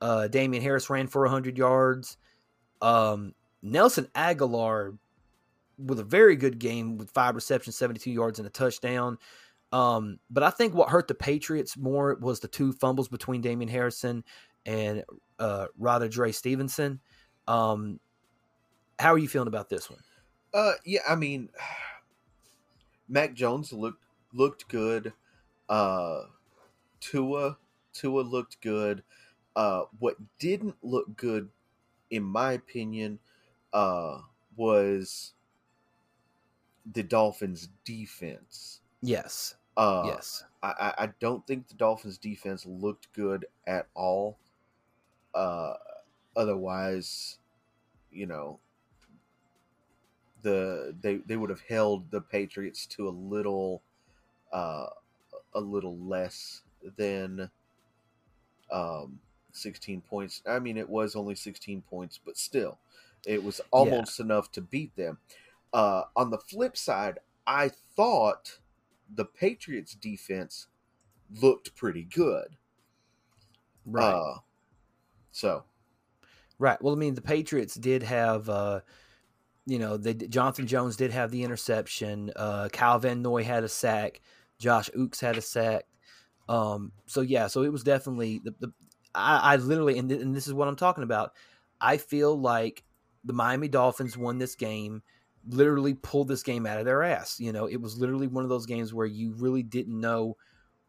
Uh, Damien Harris ran for 100 yards. Um, Nelson Agholor with a very good game with five receptions, 72 yards and a touchdown. Um, but I think what hurt the Patriots more was the two fumbles between Damien Harrison and uh, Rhamondre Stevenson. Um, how are you feeling about this one? Uh, yeah, I mean, Mac Jones looked looked good. Uh, Tua Tua looked good. Uh, what didn't look good, in my opinion, uh, was the Dolphins' defense. Yes. Uh, yes. I, I don't think the Dolphins' defense looked good at all. Uh, otherwise, you know, the they they would have held the Patriots to a little, uh, a little less than, um, sixteen points. I mean, it was only sixteen points, but still, it was almost yeah. enough to beat them. Uh, on the flip side, I thought the Patriots defense looked pretty good. Right. Uh, so. Right. Well, I mean, the Patriots did have, uh, you know, they Jonathan Jones did have the interception. Uh, Kyle Van Noy had a sack. Josh Oaks had a sack. Um, so yeah, so it was definitely the, the I, I literally and, th- and this is what I'm talking about. I feel like the Miami Dolphins won this game literally pulled this game out of their ass. You know, it was literally one of those games where you really didn't know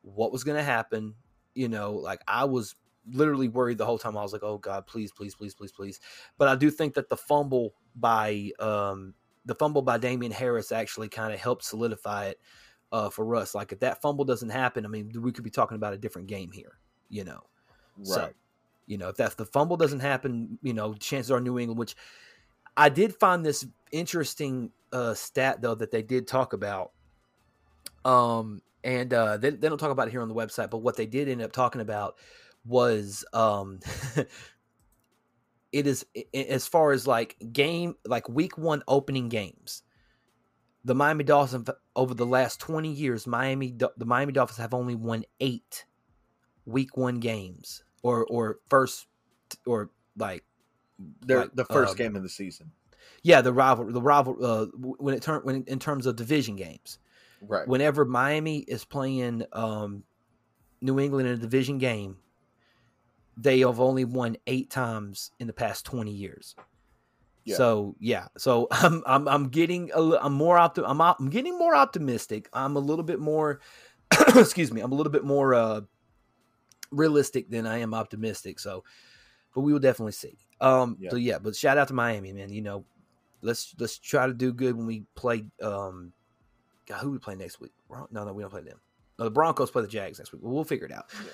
what was going to happen. You know, like I was literally worried the whole time. I was like, "Oh God, please, please, please, please, please." But I do think that the fumble by um, the fumble by Damien Harris actually kind of helped solidify it uh, for us. Like if that fumble doesn't happen, I mean, we could be talking about a different game here. You know, right. so you know if that the fumble doesn't happen, you know, chances are New England, which I did find this interesting uh, stat though that they did talk about. Um, and uh, they, they don't talk about it here on the website, but what they did end up talking about was um, it is as far as like game like week one opening games. The Miami Dolphins over the last twenty years, Miami the Miami Dolphins have only won eight week one games or or first or like they're like, the first um, game of the season. Yeah, the rival, the rival. Uh, when it turn when in terms of division games, right? Whenever Miami is playing um, New England in a division game, they have only won eight times in the past twenty years. Yeah. So yeah, so I'm I'm I'm getting a, I'm more optim I'm I'm getting more optimistic. I'm a little bit more excuse me. I'm a little bit more uh, realistic than I am optimistic. So, but we will definitely see. Um, yeah. So yeah, but shout out to Miami, man. You know, let's let's try to do good when we play. Um, God, who we play next week? No, no, we don't play them. No, the Broncos play the Jags next week. We'll figure it out. Yeah.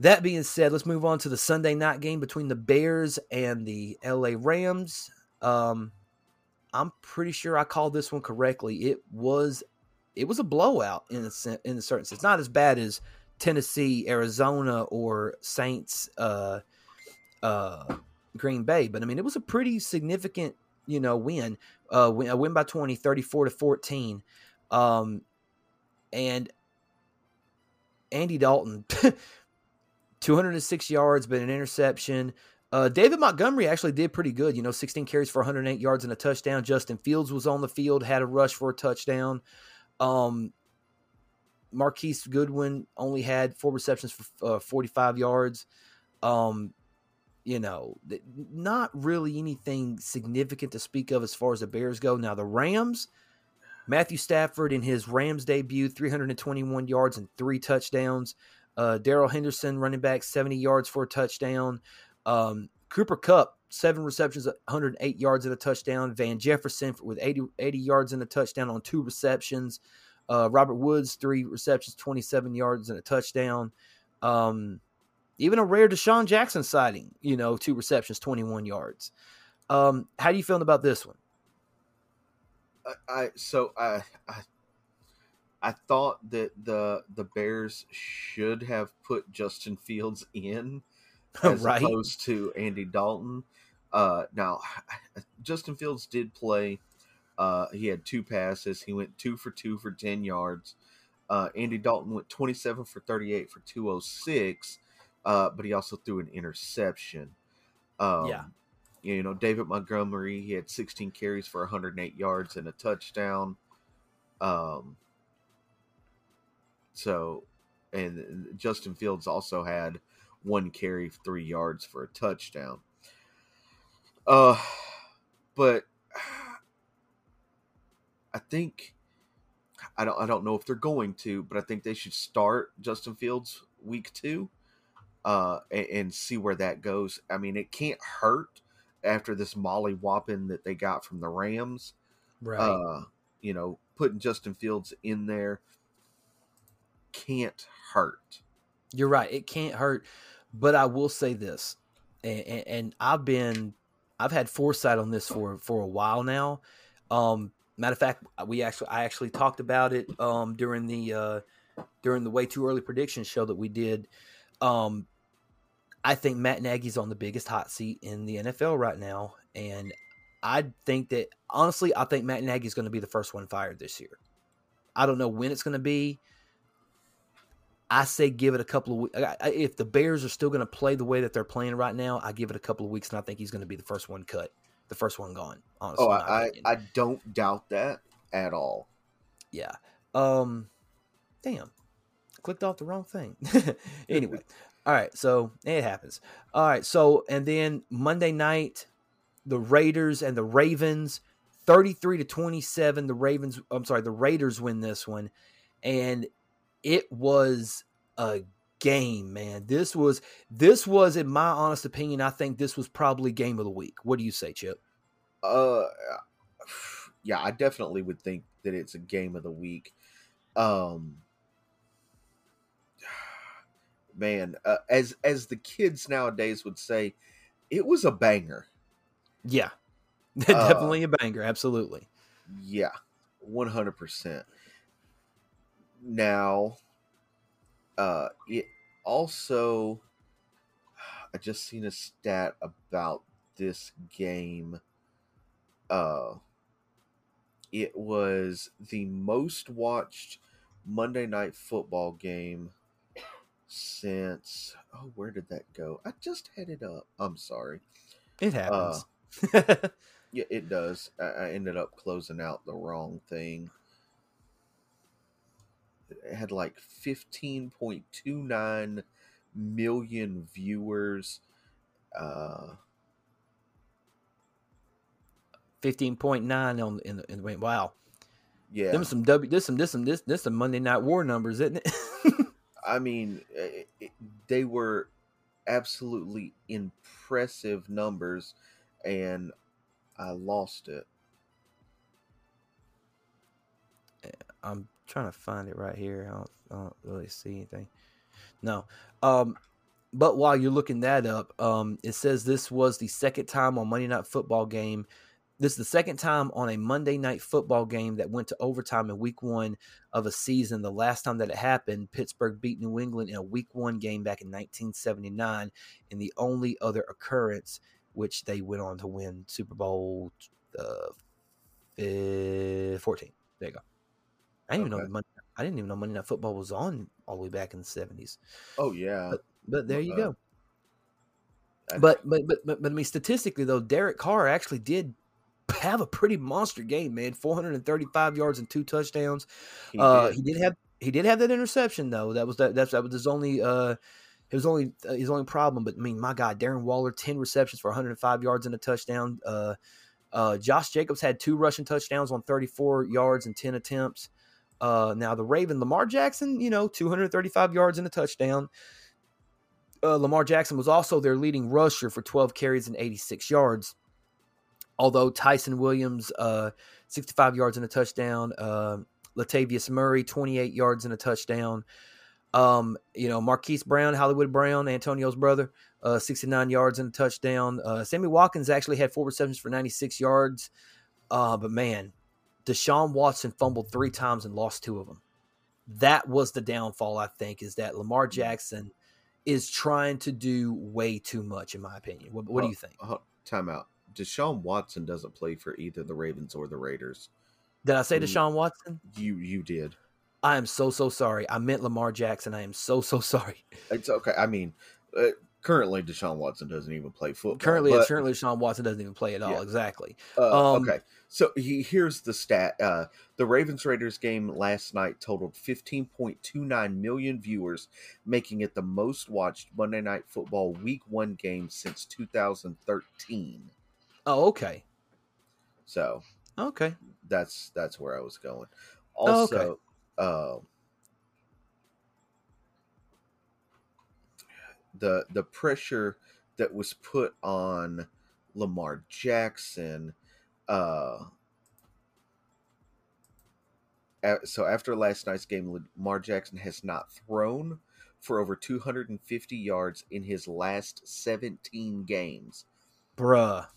That being said, let's move on to the Sunday night game between the Bears and the LA Rams. Um, I'm pretty sure I called this one correctly. It was it was a blowout in a in a certain sense. Not as bad as Tennessee, Arizona, or Saints, uh, uh, Green Bay, but I mean it was a pretty significant you know win. Uh, win, a win by 20, 34 to fourteen, um, and Andy Dalton, two hundred and six yards, but an interception. Uh, David Montgomery actually did pretty good. You know, 16 carries for 108 yards and a touchdown. Justin Fields was on the field, had a rush for a touchdown. Um, Marquise Goodwin only had four receptions for uh, 45 yards. Um, you know, not really anything significant to speak of as far as the Bears go. Now, the Rams, Matthew Stafford in his Rams debut, 321 yards and three touchdowns. Uh, Darrell Henderson, running back, 70 yards for a touchdown. Um, Cooper Kupp, seven receptions, 108 yards and a touchdown. Van Jefferson with 80, 80 yards and a touchdown on two receptions. Uh, Robert Woods, three receptions, 27 yards and a touchdown. Um, even a rare DeSean Jackson sighting, you know, two receptions, 21 yards. Um, how do you feeling about this one? I, I so I, I I thought that the the Bears should have put Justin Fields in as right. opposed to Andy Dalton. Uh, now, Justin Fields did play. Uh, he had two passes. He went two for two for ten yards. Uh, Andy Dalton went twenty seven for thirty eight for two oh six uh, but he also threw an interception. Um, yeah. You know, David Montgomery, he had 16 carries for 108 yards and a touchdown. Um, so, and Justin Fields also had one carry, three yards for a touchdown. Uh, but I think I don't I don't know if they're going to, but I think they should start Justin Fields week two, uh, and, and see where that goes. I mean, it can't hurt after this molly whopping that they got from the Rams. Right. Uh, you know, putting Justin Fields in there can't hurt. You're right. It can't hurt. But I will say this, and, and, and I've been, I've had foresight on this for for a while now. Um, matter of fact, we actually, I actually talked about it um, during the uh, during the way too early prediction show that we did. Um, I think Matt Nagy's on the biggest hot seat in the NFL right now, and I think that honestly, I think Matt Nagy's going to be the first one fired this year. I don't know when it's going to be. I say give it a couple of weeks. If the Bears are still going to play the way that they're playing right now, I give it a couple of weeks, and I think he's going to be the first one cut, the first one gone. Honestly, oh, I, I, I don't doubt that at all. Yeah. Um. Damn. Clicked off the wrong thing. anyway, all right. So it happens. All right. So and then Monday night, the Raiders and the Ravens, thirty-three to twenty-seven. The Ravens. I'm sorry. The Raiders win this one, and it was a game, man. This was this was, in my honest opinion, I think this was probably game of the week. What do you say, Chip? Uh, yeah, I definitely would think that it's a game of the week. Um, man, uh, as as the kids nowadays would say, it was a banger. Yeah, definitely uh, a banger. Absolutely. Yeah, one hundred percent now uh it also i just seen a stat about this game uh it was the most watched monday night football game since oh where did that go i just had it up i'm sorry it happens uh, yeah it does I, I ended up closing out the wrong thing it had like 15.29 million viewers. Uh, 15.9 on in the, in the wow. Yeah. Them some W this some this some this this some Monday Night War numbers, isn't it? I mean, it, it, they were absolutely impressive numbers and I lost it. I'm trying to find it right here. I don't, I don't really see anything. No. Um, but while you're looking that up, um, it says this was the second time on Monday Night Football game. This is the second time on a Monday Night Football game that went to overtime in Week One of a season. The last time that it happened, Pittsburgh beat New England in a Week One game back in 1979, and the only other occurrence which they went on to win Super Bowl uh, 14. There you go. I didn't okay. even know Monday, I didn't even know Monday Night Football was on all the way back in the seventies. Oh yeah, but, but there you uh, go. But, but but but but I mean, statistically though, Derek Carr actually did have a pretty monster game, man. Four hundred and thirty-five yards and two touchdowns. He, uh, did. he did have he did have that interception though. That was that that's, that was his only uh his only uh, his only problem. But I mean, my God, Darren Waller ten receptions for one hundred and five yards and a touchdown. Uh, uh, Josh Jacobs had two rushing touchdowns on thirty-four yards and ten attempts. Uh, now the Raven, Lamar Jackson, you know, 235 yards and a touchdown. Uh, Lamar Jackson was also their leading rusher for 12 carries and 86 yards. Although Ty'Son Williams, uh, 65 yards and a touchdown. Uh, Latavius Murray, 28 yards and a touchdown. Um, you know, Marquise Brown, Hollywood Brown, Antonio's brother, uh, 69 yards and a touchdown. Uh, Sammy Watkins actually had four receptions for 96 yards. Uh, but man, Deshaun Watson fumbled three times and lost two of them. That was the downfall, I think, is that Lamar mm. Jackson is trying to do way too much, in my opinion. What, what uh, do you think? Uh, time out. Deshaun Watson doesn't play for either the Ravens or the Raiders. Did I say Deshaun Watson? You you did. I am so so sorry. I meant Lamar Jackson. I am so so sorry. It's okay. I mean, uh, currently Deshaun Watson doesn't even play football. Currently, but, currently Deshaun Watson doesn't even play at all. Yeah. Exactly. Uh, um, okay, so he, here's the stat: uh, the Ravens Raiders game last night totaled 15.29 million viewers, making it the most watched Monday Night Football Week One game since 2013. Oh, okay. So Okay. that's that's where I was going. Oh, okay. Also, uh, the the pressure that was put on Lamar Jackson. Uh, so after last night's game, Lamar Jackson has not thrown for over 250 yards in his last 17 games. Bruh.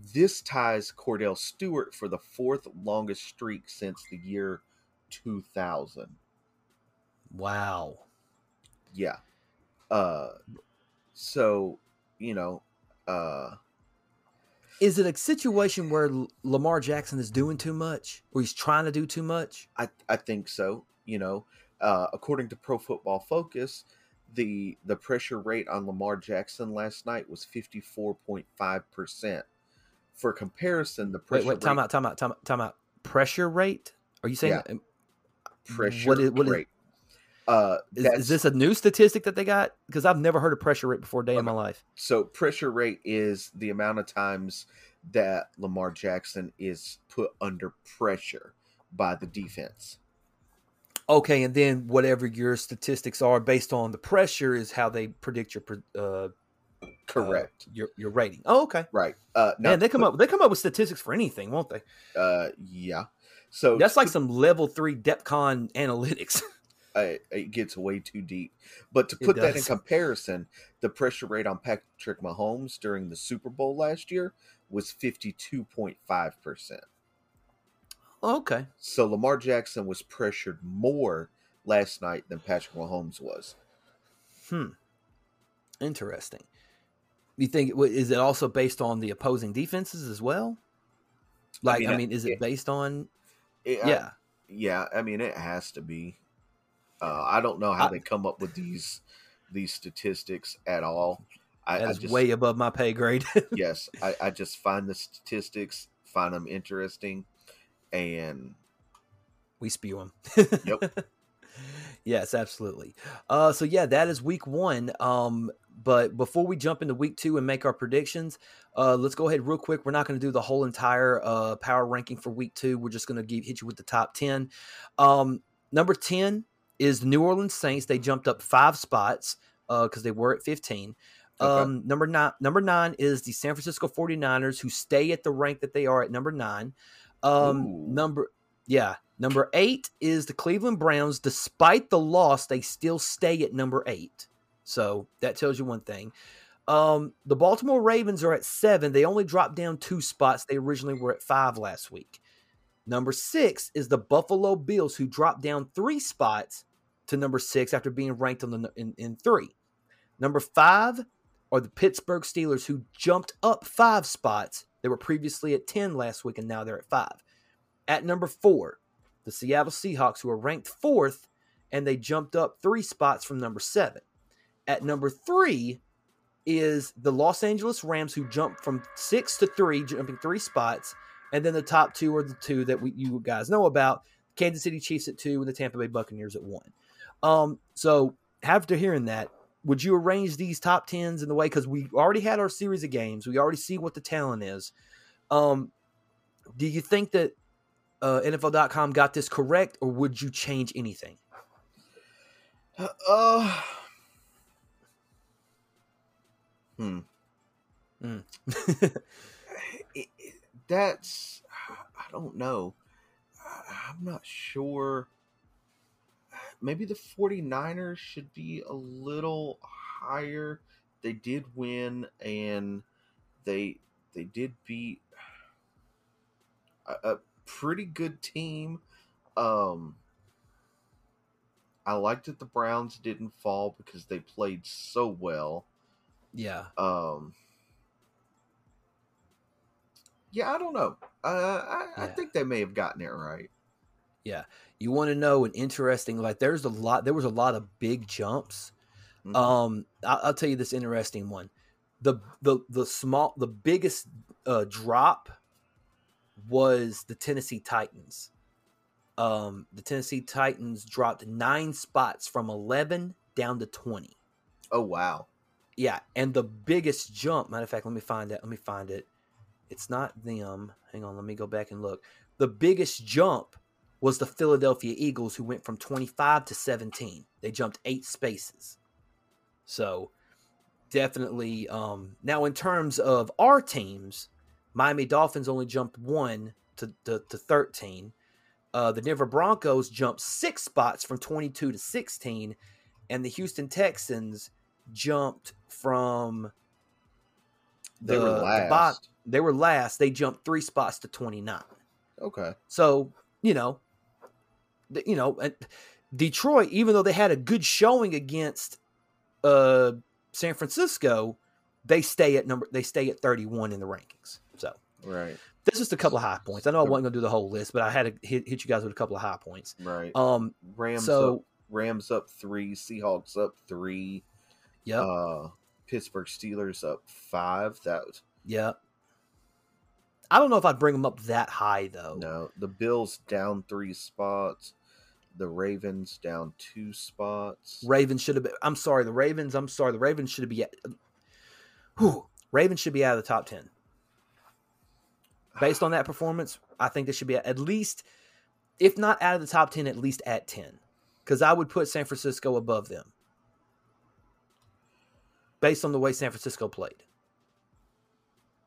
This ties Kordell Stewart for the fourth longest streak since the year 2000. Wow. Yeah. Uh so, you know, uh Is it a situation where Lamar Jackson is doing too much, or he's trying to do too much? I I think so, you know. Uh according to Pro Football Focus, the the pressure rate on Lamar Jackson last night was 54.5%. For comparison, the pressure Wait, wait, time rate, out, time out, time out, time out. Pressure rate? Are you saying? Yeah. um, pressure what is- what is- rate. uh Is, is this a new statistic that they got? Because I've never heard of pressure rate before a day in my life. So pressure rate is the amount of times that Lamar Jackson is put under pressure by the defense. Okay, and then whatever your statistics are based on the pressure is how they predict your uh, Correct. your your rating. Oh, okay. right. Uh now Man, they come put- up they come up with statistics for anything, won't they? uh yeah. So That's like some level three DEFCON analytics. uh, it gets way too deep. But to put that in comparison, the pressure rate on Patrick Mahomes during the Super Bowl last year was 52.5%. okay. So Lamar Jackson was pressured more last night than Patrick Mahomes was. Hmm. Interesting. You think is it also based on the opposing defenses as well? Like, I mean, mean, is it it- based on? It- I- Yeah, yeah, I mean it has to be. Uh, I don't know how I- they come up with these these statistics at all. I, I just way above my pay grade. yes, I, I just find the statistics, find them interesting, and we spew them. Yep. yes, absolutely. Uh, so yeah, that is week one. Um, but before we jump into week two and make our predictions, uh, let's go ahead real quick. We're not going to do the whole entire uh, power ranking for week two. We're just going to hit you with the top ten. Um, number ten is the New Orleans Saints. They jumped up five spots because they were at fifteen. Okay. Um, number nine, number nine is the San Francisco 49ers, who stay at the rank that they are at number nine. Um, number, yeah, number eight is the Cleveland Browns. Despite the loss, they still stay at number eight. So that tells you one thing. Um, the Baltimore Ravens are at seven. They only dropped down two spots. They originally were at five last week. Number six is the Buffalo Bills, who dropped down three spots to number six after being ranked on the in, in three. Number five are the Pittsburgh Steelers, who jumped up five spots. They were previously at 10 last week, and now they're at five. At number four, the Seattle Seahawks, who are ranked fourth, and they jumped up three spots from number seven. At number three is the Los Angeles Rams, who jumped from six to three, jumping three spots. And then the top two are the two that we, you guys know about Kansas City Chiefs at two and the Tampa Bay Buccaneers at one. Um, so after hearing that, would you arrange these top tens in the way because we already had our series of games, we already see what the talent is. Um, do you think that uh, NFL.com got this correct, or would you change anything? Uh, hmm. Mm. It- it- that's I don't know. I- I'm not sure. Maybe the 49ers should be a little higher. They did win and they they did beat a, a pretty good team. Um I liked that the Browns didn't fall because they played so well. Yeah, Um, yeah, I don't know. Uh, I, I think they may have gotten it right. Yeah, you want to know an interesting like there's a lot there was a lot of big jumps Mhm. um I'll, I'll tell you this interesting one the the the small the biggest uh drop was the tennessee titans um the tennessee titans dropped nine spots from 11 down to 20 oh wow. Yeah and the biggest jump matter of fact let me find it let me find it it's not them. Hang on, let me go back and look. The biggest jump was the Philadelphia Eagles, who went from 25 to 17. They jumped eight spaces. So definitely. Um, now, in terms of our teams, Miami Dolphins only jumped one to, to, to 13. Uh, the Denver Broncos jumped six spots from 22 to 16. And the Houston Texans jumped from they were the last. bot- they were last. They jumped three spots to 29. okay. So, you know, you know, and Detroit, even though they had a good showing against uh, San Francisco, they stay at number they stay at 31 in the rankings. So, Right. this is just a couple of high points. I know I wasn't going to do the whole list, but I had to hit, hit you guys with a couple of high points. Right. Um, Rams so up. Rams up three. Seahawks up three. Yeah, Uh, Pittsburgh Steelers up five. That was yeah. I don't know if I'd bring them up that high though. no. The Bills down three spots. The Ravens down two spots. Ravens should have been. I'm sorry, the Ravens. I'm sorry, the Ravens should be. At, whew, Ravens should be out of the top ten. Based on that performance, I think they should be at, at least, if not out of the top ten, at least at ten, because I would put San Francisco above them. Based on the way San Francisco played.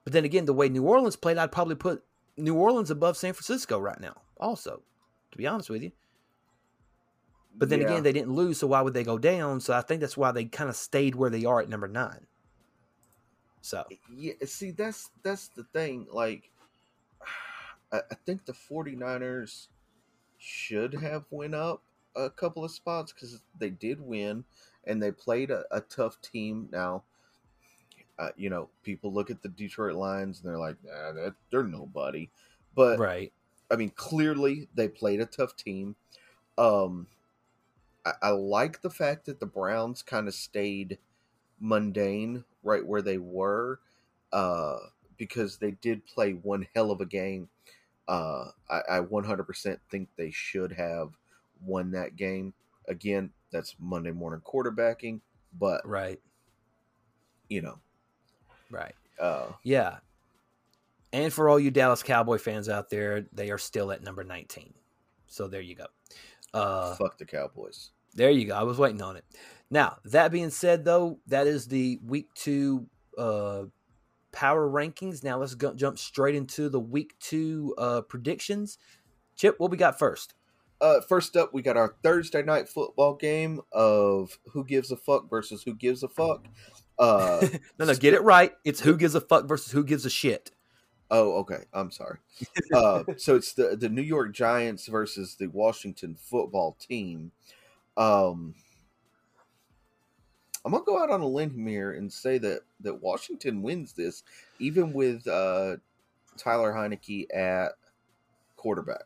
But then again, the way New Orleans played, I'd probably put New Orleans above San Francisco right now. Also, to be honest with you. But then Yeah. again, they didn't lose, so why would they go down? So I think that's why they kind of stayed where they are at number nine. So yeah see that's that's the thing like I, I think the 49ers should have went up a couple of spots because they did win and they played a, a tough team now uh, you know people look at the detroit lions and they're like nah, they're nobody but right, I mean, clearly they played a tough team. Um, I, I like the fact that the Browns kind of stayed mundane right where they were, uh, because they did play one hell of a game. Uh, I, I 100% think they should have won that game. Again, that's Monday morning quarterbacking, but right, you know, right. uh, Yeah. And for all you Dallas Cowboy fans out there, they are still at number 19. So there you go. Uh, fuck the Cowboys. There you go. I was waiting on it. Now, that being said, though, that is the week two uh, power rankings. Now, let's go, jump straight into the week two uh, predictions. Chip, what we got first? Uh, first up, we got our Thursday night football game of who gives a fuck versus who gives a fuck. Uh, no, no, get it right. It's who gives a fuck versus who gives a shit. oh, okay. I'm sorry. Uh, so it's the the New York Giants versus the Washington football team. Um, I'm gonna go out on a limb here and say that that Washington wins this, even with uh, Taylor Heinicke at quarterback.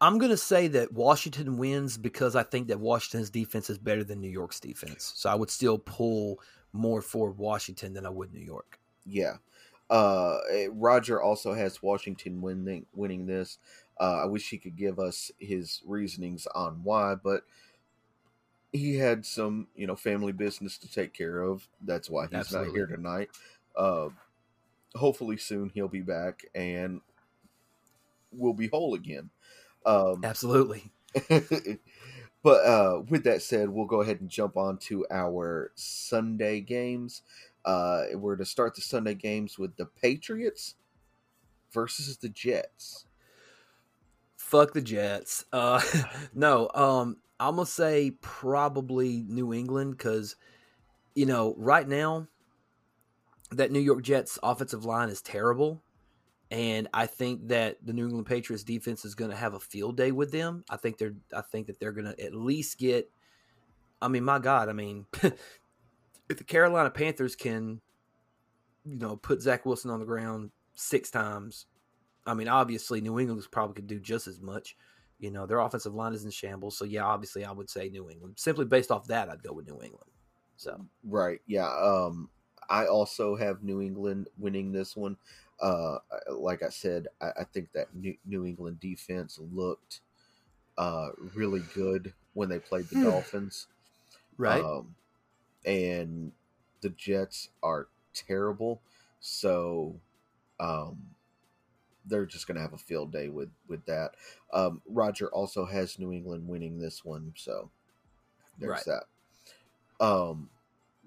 I'm going to say that Washington wins because I think that Washington's defense is better than New York's defense. So I would still pull more for Washington than I would New York. Yeah. Uh, eh, Roger also has Washington winning winning this. Uh, I wish he could give us his reasonings on why, but he had some, you know, family business to take care of. That's why he's Absolutely. not here tonight. Uh, hopefully soon he'll be back and we'll be whole again. Um, Absolutely. but uh, with that said, we'll go ahead and jump on to our Sunday games. Uh, we're to start the Sunday games with the Patriots versus the Jets. Fuck the Jets. Uh, no, um, I'm gonna say probably New England because, you know, right now, that New York Jets offensive line is terrible, and I think that the New England Patriots defense is gonna have a field day with them. I think they're, I think that they're gonna at least get. I mean, my God, I mean, if the Carolina Panthers can, you know, put Zach Wilson on the ground six times I mean, obviously, New England probably could do just as much. You know, their offensive line is in shambles. So, yeah, obviously, I would say New England. Simply based off that, I'd go with New England. So, Right. Yeah. Um, I also have New England winning this one. Uh, like I said, I, I think that New, New England defense looked uh, really good when they played the Dolphins. right. Um, and the Jets are terrible. So um, they're just going to have a field day with with that. Um, Roger also has New England winning this one, so there's Right. that. Um,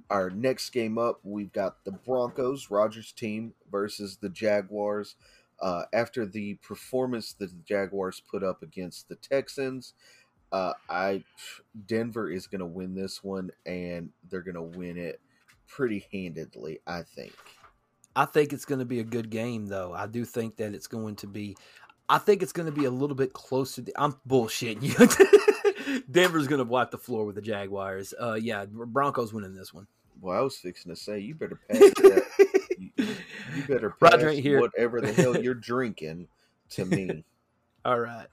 our next game up, we've got the Broncos, Rogers team versus the Jaguars. Uh, after the performance that the Jaguars put up against the Texans, uh, I Denver is going to win this one, and they're going to win it pretty handedly. I think. I think it's going to be a good game, though. I do think that it's going to be. I think it's going to be a little bit closer. To, I'm bullshitting you. Denver's going to wipe the floor with the Jaguars. Uh, yeah, Broncos winning this one. Well, I was fixing to say you better pass that. you, you better pass Roger here. whatever the hell you're drinking to me. All right.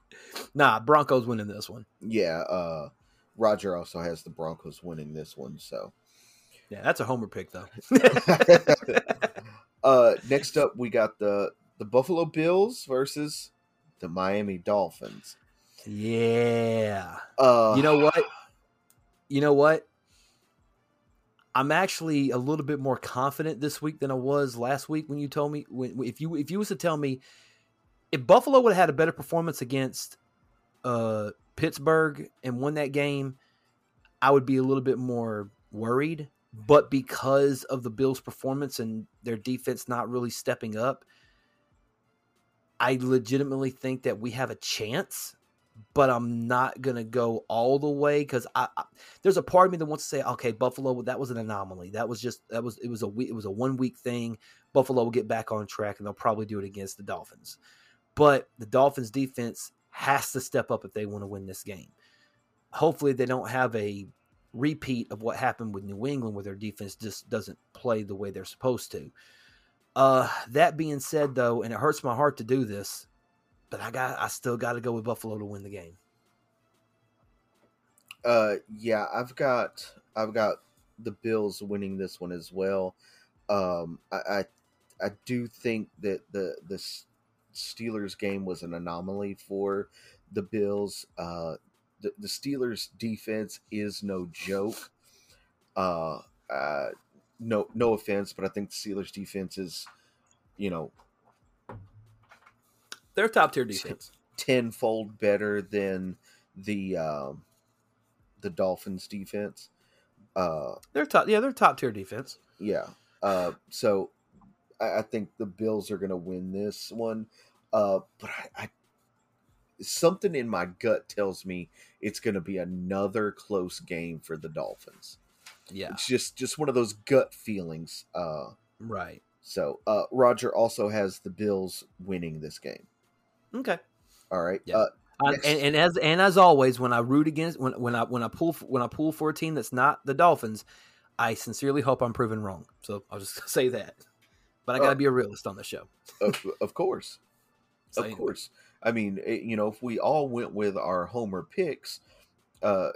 Nah, Broncos winning this one. Yeah, uh, Roger also has the Broncos winning this one. So, Yeah, that's a homer pick, though. uh, next up we got the the Buffalo Bills versus the Miami Dolphins. Yeah. Uh, You know what? You know what? I'm actually a little bit more confident this week than I was last week when you told me when if you if you was to tell me if Buffalo would have had a better performance against uh Pittsburgh and won that game, I would be a little bit more worried. But because of the Bills' performance and their defense not really stepping up, I legitimately think that we have a chance but I'm not gonna go all the way because I, I there's a part of me that wants to say, okay, Buffalo, that was an anomaly. That was just that was it was a it was a one week thing. Buffalo will get back on track and they'll probably do it against the Dolphins. But the Dolphins defense has to step up if they want to win this game. Hopefully, they don't have a repeat of what happened with New England, where their defense just doesn't play the way they're supposed to. Uh, that being said, though, and it hurts my heart to do this, but I got I still got to go with Buffalo to win the game. Uh, yeah, I've got I've got the Bills winning this one as well. Um, I I, I do think that the the Steelers game was an anomaly for the Bills. Uh, the, the Steelers defense is no joke. Uh, uh, no no offense, but I think the Steelers defense is, you know, They're top tier defense. tenfold better than the um, the Dolphins defense. Uh, They're top. Yeah, they're top tier defense. yeah. Uh, so I, I think the Bills are going to win this one. Uh, but I, I something in my gut tells me it's going to be another close game for the Dolphins. Yeah, It's just just one of those gut feelings. Uh, right. so uh, Roger also has the Bills winning this game. Okay. All right. Yeah. Uh, I, and, and as and as always, when I root against when when I when I pull when I pull for a team that's not the Dolphins, I sincerely hope I'm proven wrong. So I'll just say that. But I got to Oh. be a realist on the show. of, of course. So of anyway. course. I mean, it, you know, if we all went with our Homer picks, uh,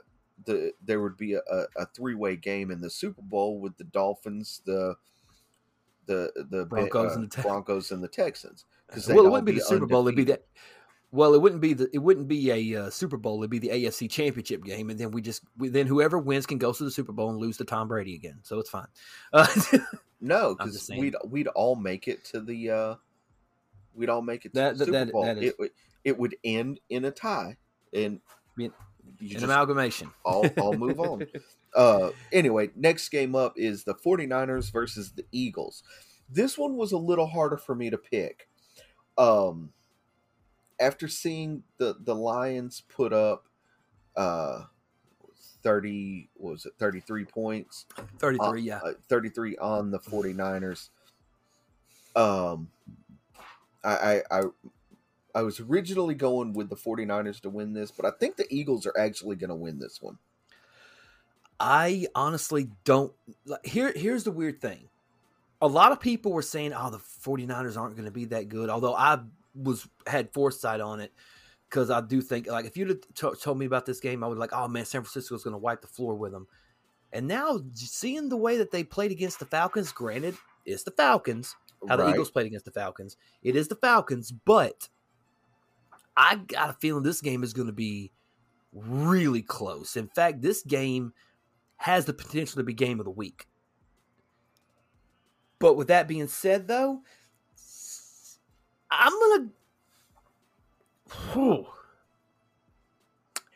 the there would be a, a, a three way game in the Super Bowl with the Dolphins, the the the Broncos uh, and the Tex- Broncos and the Texans. Because Well, it wouldn't be the Super Bowl. It'd be that. Well, it wouldn't be the it wouldn't be a uh, Super Bowl. It'd be the AFC Championship game, and then we just we, then whoever wins can go to the Super Bowl and lose to Tom Brady again. So it's fine. Uh, No, because we'd we'd all make it to the uh, we'd all make it to That- the that- Super that- Bowl. that is- it would it would end in a tie, and an- you An just amalgamation. all all move on. Uh, anyway, next game up is the 49ers versus the Eagles. This one was a little harder for me to pick. Um, after seeing the the Lions put up uh 30 what was it 33 points Thirty uh, three. Yeah. uh, 33 on the 49ers um I, I i i was originally going with the 49ers to win this but i think the eagles are actually going to win this one I honestly don't. like, Here, here's the weird thing. A lot of people were saying, "Oh, the 49ers aren't going to be that good." Although I was had foresight on it because I do think, like, if you'd have t- told me about this game, I would like, "Oh man, San Francisco's going to wipe the floor with them." And now, seeing the way that they played against the Falcons, granted, it's the Falcons. How the Eagles played against the Falcons, it is the Falcons, but I got a feeling this game is going to be really close. In fact, this game has the potential to be game of the week. But with that being said, though, I'm gonna. Whew.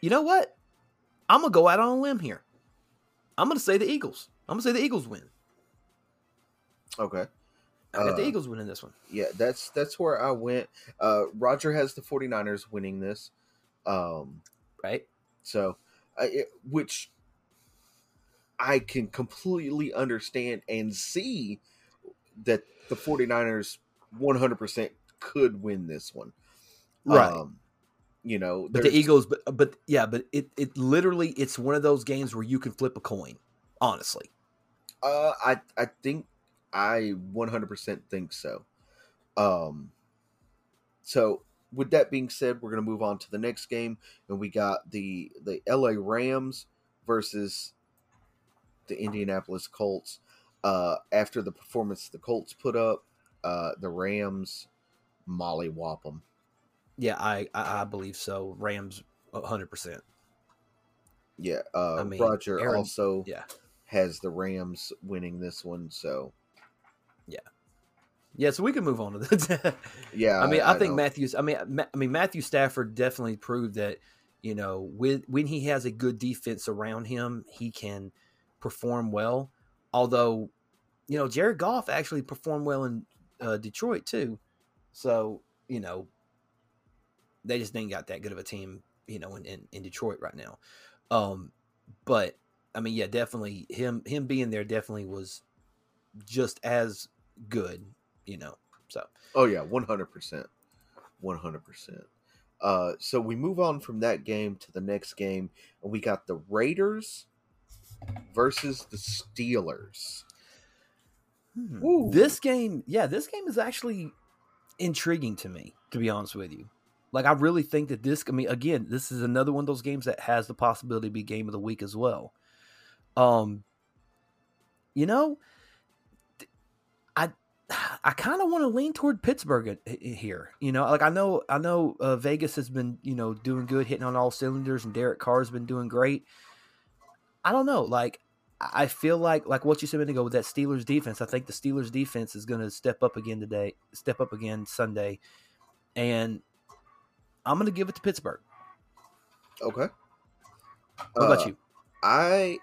You know what? I'm gonna go out on a limb here. I'm gonna say the Eagles. I'm gonna say the Eagles win. Okay. I got the Uh, Eagles winning this one. Yeah, that's that's where I went. Uh Roger has the 49ers winning this. Um Right? so I it, which I can completely understand and see that the 49ers 100% could win this one. Right. Um, you know, But the Eagles, but but yeah, but it it literally it's one of those games where you can flip a coin. Honestly, Uh, I I think I 100% think so. Um, so with that being said, we're gonna move on to the next game, and we got the the L.A. Rams versus the Indianapolis Colts. Uh, after the performance the Colts put up, uh, the Rams mollywop them. yeah, I I, I believe so. Rams, hundred percent. Yeah, uh, I mean, Roger Aaron- also Yeah, has the Rams winning this one. So yeah. Yeah. So we can move on to this. yeah, I mean, I, think know. Matthews. I mean, Ma- I mean Matthew Stafford definitely proved that you know with when he has a good defense around him, he can perform well. Although, you know, Jared Goff actually performed well in uh, Detroit too. So you know, they just ain't got that good of a team, you know, in, in, in Detroit right now. Um, but I mean, yeah, definitely him him being there definitely was just as good, you know. So Oh yeah, one hundred percent, one hundred percent. Uh, so we move on from that game to the next game, and we got the Raiders versus the Steelers. Hmm. This game, yeah, this game is actually intriguing to me, to be honest with you. Like, I really think that this, I mean, again, this is another one of those games that has the possibility to be game of the week as well. Um, you know, I, I kind of want to lean toward Pittsburgh here. You know, like I know, I know uh, Vegas has been, you know, doing good, hitting on all cylinders, and Derek Carr's been doing great. I don't know, like I feel like like what you said a minute ago with that Steelers defense. I think the Steelers defense is going to step up again today, step up again Sunday, and I'm going to give it to Pittsburgh. Okay. What about Uh, you? I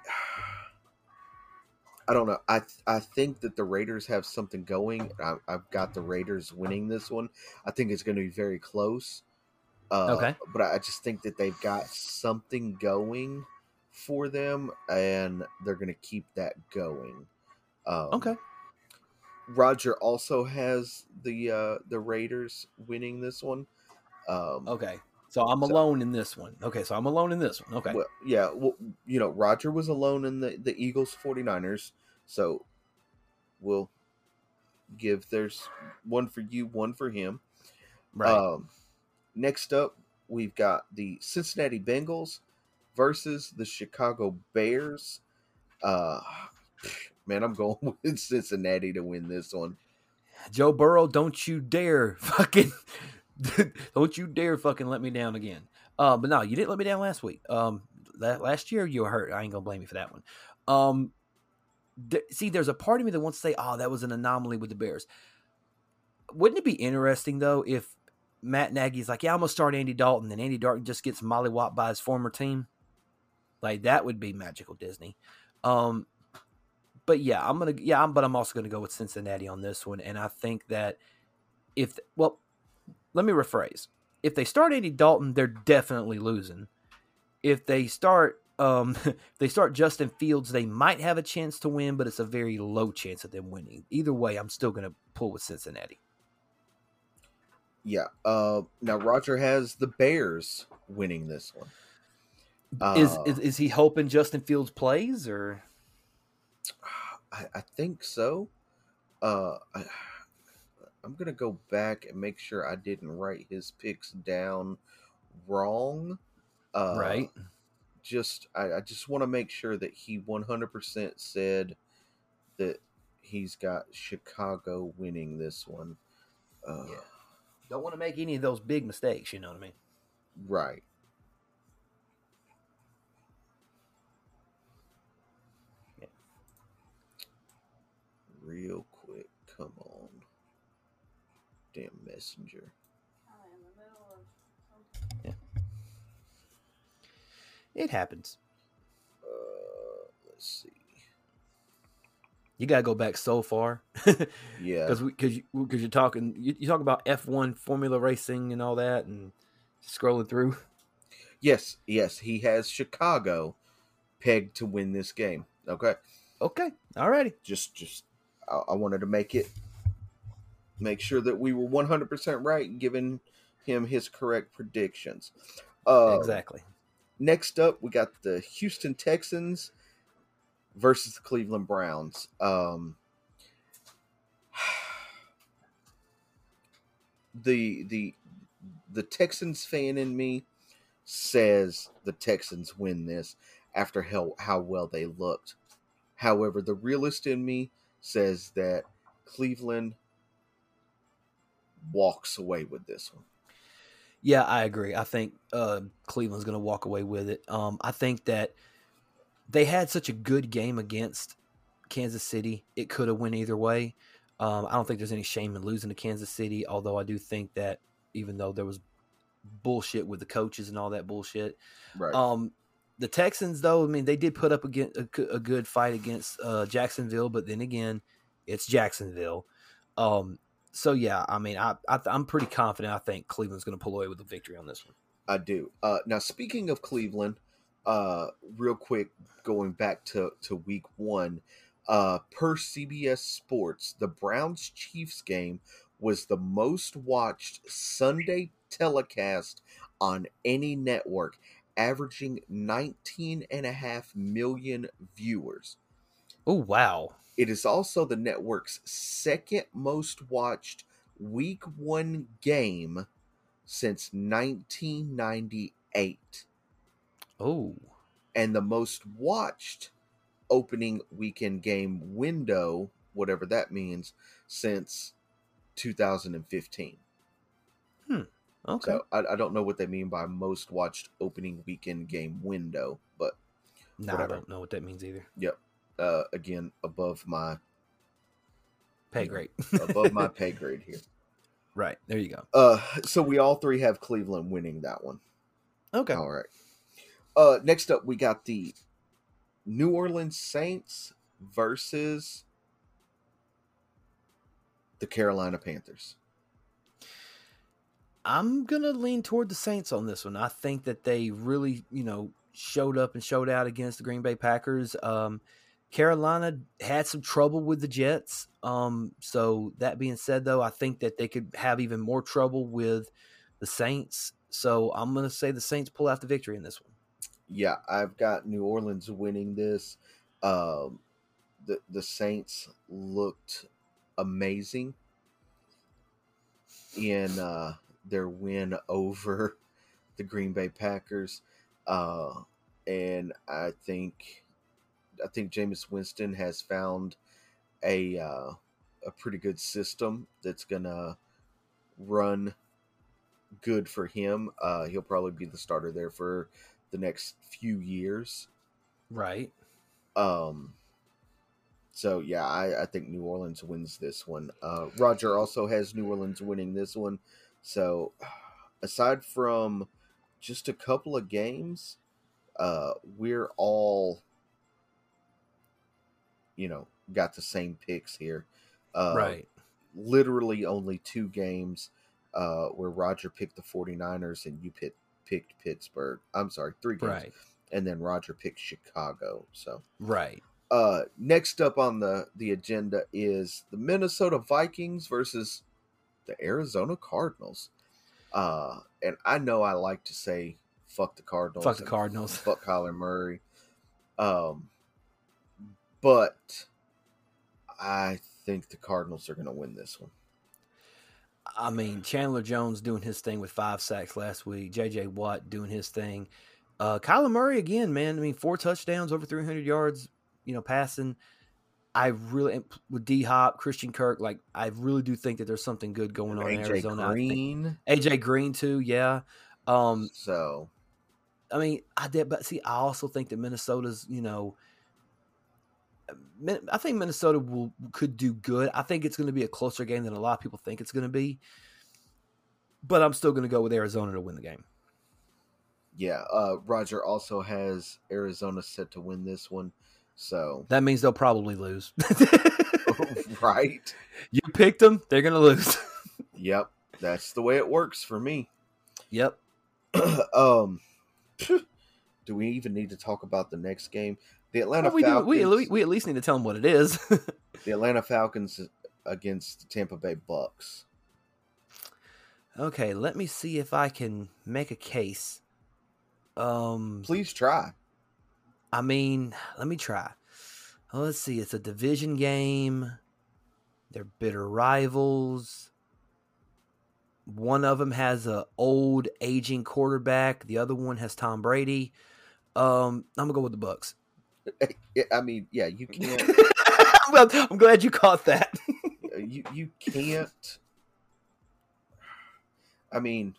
I don't know. I I think that the Raiders have something going. I, I've got the Raiders winning this one. I think it's going to be very close. Uh, Okay. But I just think that they've got something going for them, and they're going to keep that going. Um, Okay, Roger also has the uh, the Raiders winning this one. Um, okay. So I'm so- alone in this one. Okay, so I'm alone in this one. Okay, Well, yeah, well, you know, Roger was alone in the, the Eagles 49ers, so we'll give there's one for you, one for him. right. Um, next up, we've got the Cincinnati Bengals versus the Chicago Bears. Uh, man, I'm going with Cincinnati to win this one. Joe Burrow, don't you dare fucking, don't you dare fucking let me down again. Uh, but no, you didn't let me down last week. Um, la- last year you were hurt. I ain't gonna blame you for that one. Um, th- see, there's a part of me that wants to say, "Oh, that was an anomaly with the Bears." Wouldn't it be interesting though if Matt Nagy's like, "Yeah, I'm gonna start Andy Dalton," and Andy Dalton just gets mollywopped by his former team? Like that would be magical Disney. Um, but yeah, I'm gonna yeah, I'm, but I'm also gonna go with Cincinnati on this one, and I think that if well, let me rephrase: if they start Andy Dalton, they're definitely losing. If they start um they start Justin Fields, they might have a chance to win, but it's a very low chance of them winning. Either way, I'm still gonna pull with Cincinnati. Yeah. Uh, now Roger has the Bears winning this one. Is, Uh, is is he hoping Justin Fields plays or I, I think so. Uh, I, I'm gonna go back and make sure I didn't write his picks down wrong. Uh, right? Just I, I just want to make sure that he 100% said that he's got Chicago winning this one. Uh, Yeah. Don't want to make any of those big mistakes. You know what I mean? Right. Real quick, come on. Damn messenger. Yeah. It happens. Uh, let's see. You gotta go back so far. Yeah. because because you, because you're talking you, you talk about F1 Formula racing and all that, and scrolling through. Yes, yes, he has Chicago pegged to win this game. Okay. Okay, alrighty. Just just I, I wanted to make it make sure that we were 100% right giving him his correct predictions. Uh, exactly. Next up, we got the Houston Texans versus the Cleveland Browns. Um, the the the Texans fan in me says the Texans win this after how how well they looked. However, the realist in me says that Cleveland walks away with this one. Yeah, I agree. I think uh, Cleveland's going to walk away with it. Um, I think that they had such a good game against Kansas City; it could have went either way. Um, I don't think there's any shame in losing to Kansas City, although I do think that even though there was bullshit with the coaches and all that bullshit, Right. um, the Texans, though, I mean, they did put up a, good- a good fight against uh, Jacksonville, but then again, it's Jacksonville. Um, so yeah, I mean, I, I I'm pretty confident. I think Cleveland's going to pull away with the victory on this one. I do. Uh, now, speaking of Cleveland, uh, real quick, going back to, to week one, uh, per CBS Sports, the Browns Chiefs game was the most watched Sunday telecast on any network, averaging 19 and a half million viewers. Oh wow, It is also the network's second most watched week one game since 1998 oh and the most watched opening weekend game window, whatever that means, since 2015. Hmm. Okay. So I, I don't know what they mean by most watched opening weekend game window, but no, I don't know what that means either. Yep. Uh, again, above my Pay grade. above my pay grade here. right there, you go. Uh, so we all three have Cleveland winning that one. Okay. All right. Uh, next up, we got the New Orleans Saints versus the Carolina Panthers. I'm gonna lean toward the Saints on this one. I think that they really, you know, showed up and showed out against the Green Bay Packers. Um, Carolina had some trouble with the Jets. Um, so that being said, though, I think that they could have even more trouble with the Saints. So I'm gonna say the Saints pull out the victory in this one. Yeah, I've got New Orleans winning this. Um, the the Saints looked amazing in uh, their win over the Green Bay Packers, uh, and I think I think Jameis Winston has found a uh, a pretty good system that's gonna run good for him. Uh, he'll probably be the starter there for the next few years. Right. Um, so yeah, I, I think New Orleans wins this one. Uh, Roger also has New Orleans winning this one. So aside from just a couple of games, uh, we're all, you know, got the same picks here. Uh, right. Literally only two games uh, where Roger picked the 49ers and you picked, picked Pittsburgh. I'm sorry, three games. Right. And then Roger picked Chicago. So Right. uh, next up on the the agenda is the Minnesota Vikings versus the Arizona Cardinals. Uh, and I know I like to say "fuck the Cardinals," Fuck the Cardinals. fuck Kyler Murray. Um, but I think the Cardinals are going to win this one. I mean, Chandler Jones doing his thing with five sacks last week. J.J. Watt doing his thing. Uh, Kyler Murray again, man. I mean, four touchdowns, over 300 yards, you know, passing. I really, with D Hop, Christian Kirk, like, I really do think that there's something good going on in Arizona. Green. AJ Green, too, yeah. Um, So I mean, I did, but see, I also think that Minnesota's, you know, I think Minnesota will could do good. I think it's going to be a closer game than a lot of people think it's going to be. But I'm still going to go with Arizona to win the game. Yeah, uh, Roger also has Arizona set to win this one, so that means they'll probably lose. right? You picked them; they're going to lose. yep, that's the way it works for me. Yep. um, do we even need to talk about the next game? The Atlanta well, we Falcons. Do, we, we at least need to tell them what it is. the Atlanta Falcons against the Tampa Bay Bucks. Okay, let me see if I can make a case. Um, please try. I mean, let me try. Oh, let's see. It's a division game. They're bitter rivals. One of them has a old aging quarterback. The other one has Tom Brady. Um, I'm gonna go with the Bucks. I mean, yeah, you can't. well, I'm glad you caught that. you you can't. I mean,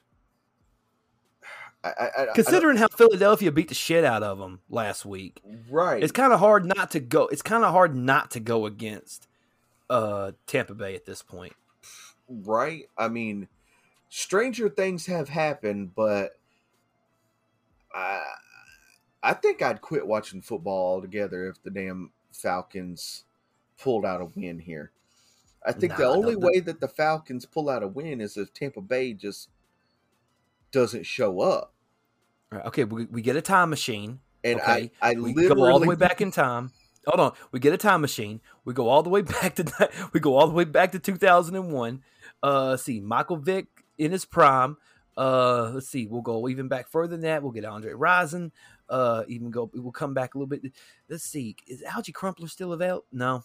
I, I, considering how Philadelphia beat the shit out of them last week, right? It's kind of hard not to go. It's kind of hard not to go against uh Tampa Bay at this point, right? I mean, stranger things have happened, but I I think I'd quit watching football altogether if the damn Falcons pulled out a win here. I think nah, the only way that the Falcons pull out a win is if Tampa Bay just doesn't show up. Okay, we, we get a time machine. And okay? I, I we literally go all the way back in time. Hold on, we get a time machine. We go all the way back to we go all the way back to 2001. Uh, see, Michael Vick in his prime. Uh, let's see, we'll go even back further than that. We'll get Andre Rison. Uh, even go, we'll come back a little bit. Let's see, is Alge Crumpler still available? No,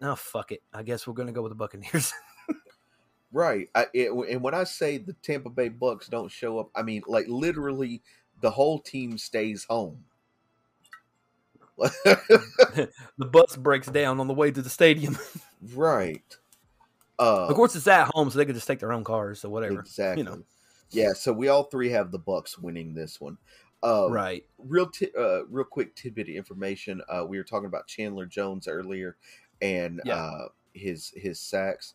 no, fuck it. I guess we're gonna go with the Buccaneers. right. I, it, and when I say the Tampa Bay Bucks don't show up, I mean like literally the whole team stays home. the bus breaks down on the way to the stadium. right. Uh, of course, it's at home, so they can just take their own cars, so whatever. Exactly. You know. Yeah. So we all three have the Bucks winning this one. Uh, right. Real, t- uh, real quick tidbit of information. Uh, we were talking about Chandler Jones earlier, and yeah. uh, his his sacks.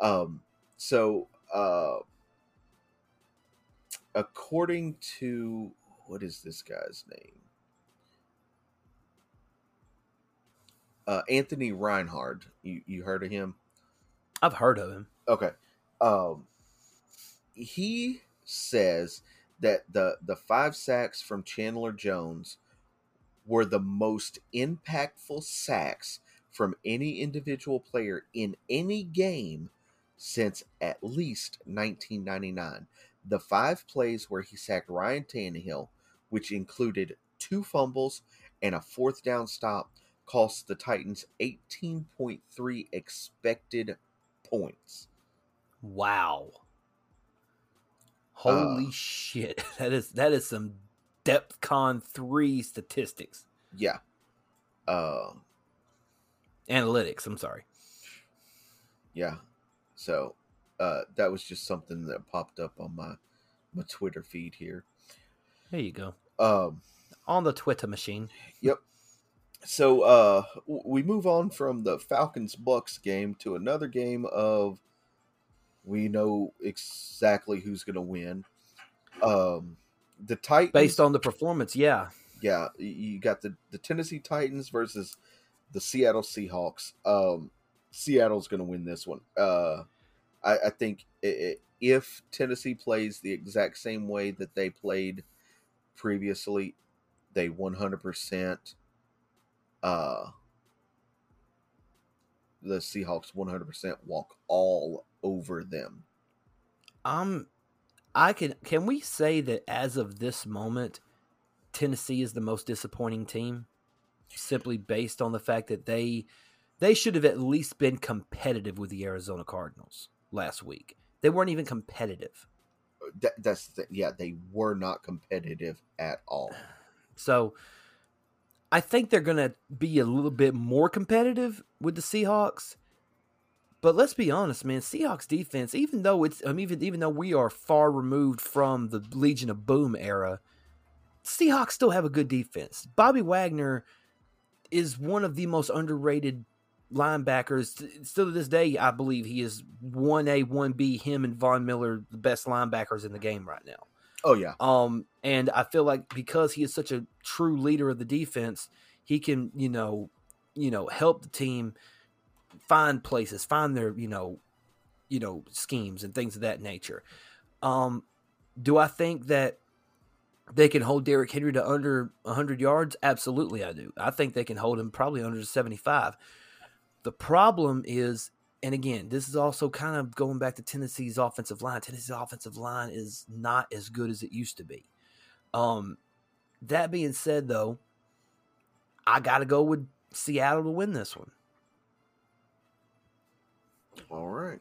Um, so, uh, according to what is this guy's name? Uh, Anthony Reinhard. You you heard of him? I've heard of him. Okay. Um, he says that the the five sacks from Chandler Jones were the most impactful sacks from any individual player in any game since at least 1999. The five plays where he sacked Ryan Tannehill, which included two fumbles and a fourth down stop, cost the Titans 18.3 expected points. Wow. Holy uh, shit. That is that is some DEFCON 3 statistics. Yeah. Uh analytics, I'm sorry. Yeah. So, uh that was just something that popped up on my my Twitter feed here. There you go. Um on the Twitter machine. Yep. So uh we move on from the Falcons Bucks game to another game of we know exactly who's going to win. Um, the Titans, based on the performance, yeah, yeah. You got the the Tennessee Titans versus the Seattle Seahawks. Um, Seattle's going to win this one. Uh, I, I think it, if Tennessee plays the exact same way that they played previously, they one hundred percent. Uh, the Seahawks 100% walk all over them. Um I can can we say that as of this moment Tennessee is the most disappointing team simply based on the fact that they they should have at least been competitive with the Arizona Cardinals last week. They weren't even competitive. That, that's the, yeah, they were not competitive at all. So I think they're going to be a little bit more competitive with the Seahawks. But let's be honest, man. Seahawks defense, even though it's um, even even though we are far removed from the Legion of Boom era, Seahawks still have a good defense. Bobby Wagner is one of the most underrated linebackers. Still to this day, I believe he is one A, one B. Him and Von Miller, the best linebackers in the game right now. Oh yeah. Um, and I feel like because he is such a true leader of the defense, he can you know, you know, help the team find places, find their you know, you know schemes and things of that nature. Um, do I think that they can hold Derrick Henry to under 100 yards? Absolutely, I do. I think they can hold him probably under 75. The problem is, and again, this is also kind of going back to Tennessee's offensive line. Tennessee's offensive line is not as good as it used to be. Um, that being said, though, I got to go with Seattle to win this one. All right.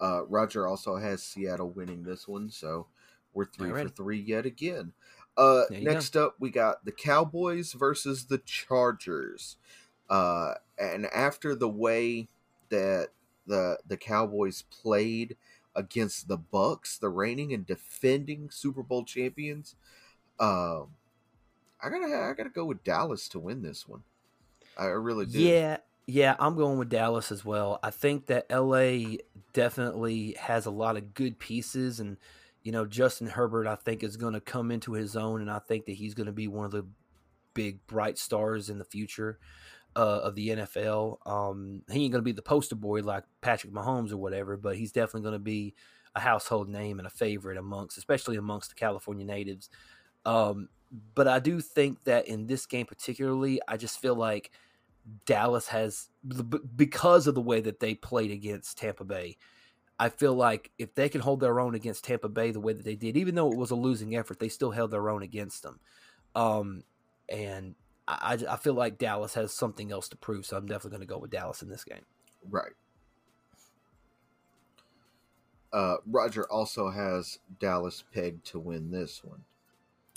Uh, Roger also has Seattle winning this one, so we're three for three yet again. Uh, next go. up, we got the Cowboys versus the Chargers. Uh, and after the way that the the Cowboys played against the Bucks, the reigning and defending Super Bowl champions, um, I gotta I gotta go with Dallas to win this one. I really do. Yeah, yeah, I'm going with Dallas as well. I think that LA definitely has a lot of good pieces and you know, Justin Herbert, I think, is going to come into his own, and I think that he's going to be one of the big bright stars in the future uh, of the NFL. Um, he ain't going to be the poster boy like Patrick Mahomes or whatever, but he's definitely going to be a household name and a favorite amongst, especially amongst the California natives. Um, but I do think that in this game particularly, I just feel like Dallas has because of the way that they played against Tampa Bay I feel like if they can hold their own against Tampa Bay the way that they did, even though it was a losing effort, they still held their own against them. Um, and I, I feel like Dallas has something else to prove, so I'm definitely going to go with Dallas in this game. Right. Uh, Roger also has Dallas pegged to win this one.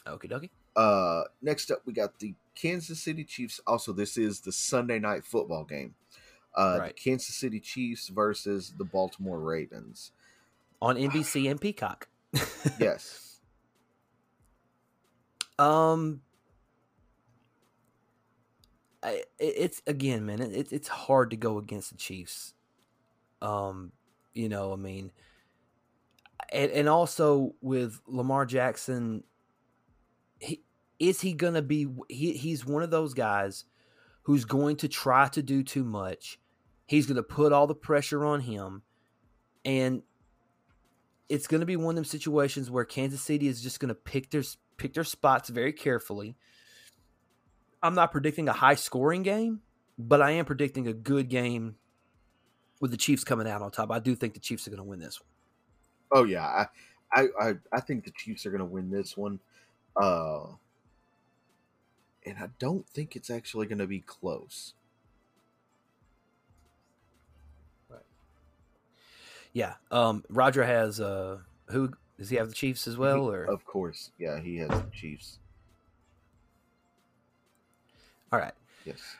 Okie dokie. Uh, next up, we got the Kansas City Chiefs. Also, this is the Sunday night football game uh, right. the Kansas City Chiefs versus the Baltimore Ravens on NBC and Peacock. yes. Um. I, it's again, man. It, it's hard to go against the Chiefs. Um, you know, I mean, and, and also with Lamar Jackson, he is he gonna be? He he's one of those guys who's going to try to do too much He's to put all the pressure on him. And it's to be one of them situations where Kansas City is just to pick their pick their spots very carefully. I'm not predicting a high scoring game, but I am predicting a good game with the Chiefs coming out on top. I do think the Chiefs are going to win this one. Oh yeah, I I I, think the Chiefs are going to win this one. Uh and I don't think it's actually going to be close. Right. Yeah. Um, Roger has uh, who does he have the Chiefs as well? Or of course, yeah, he has the Chiefs. All right. Yes.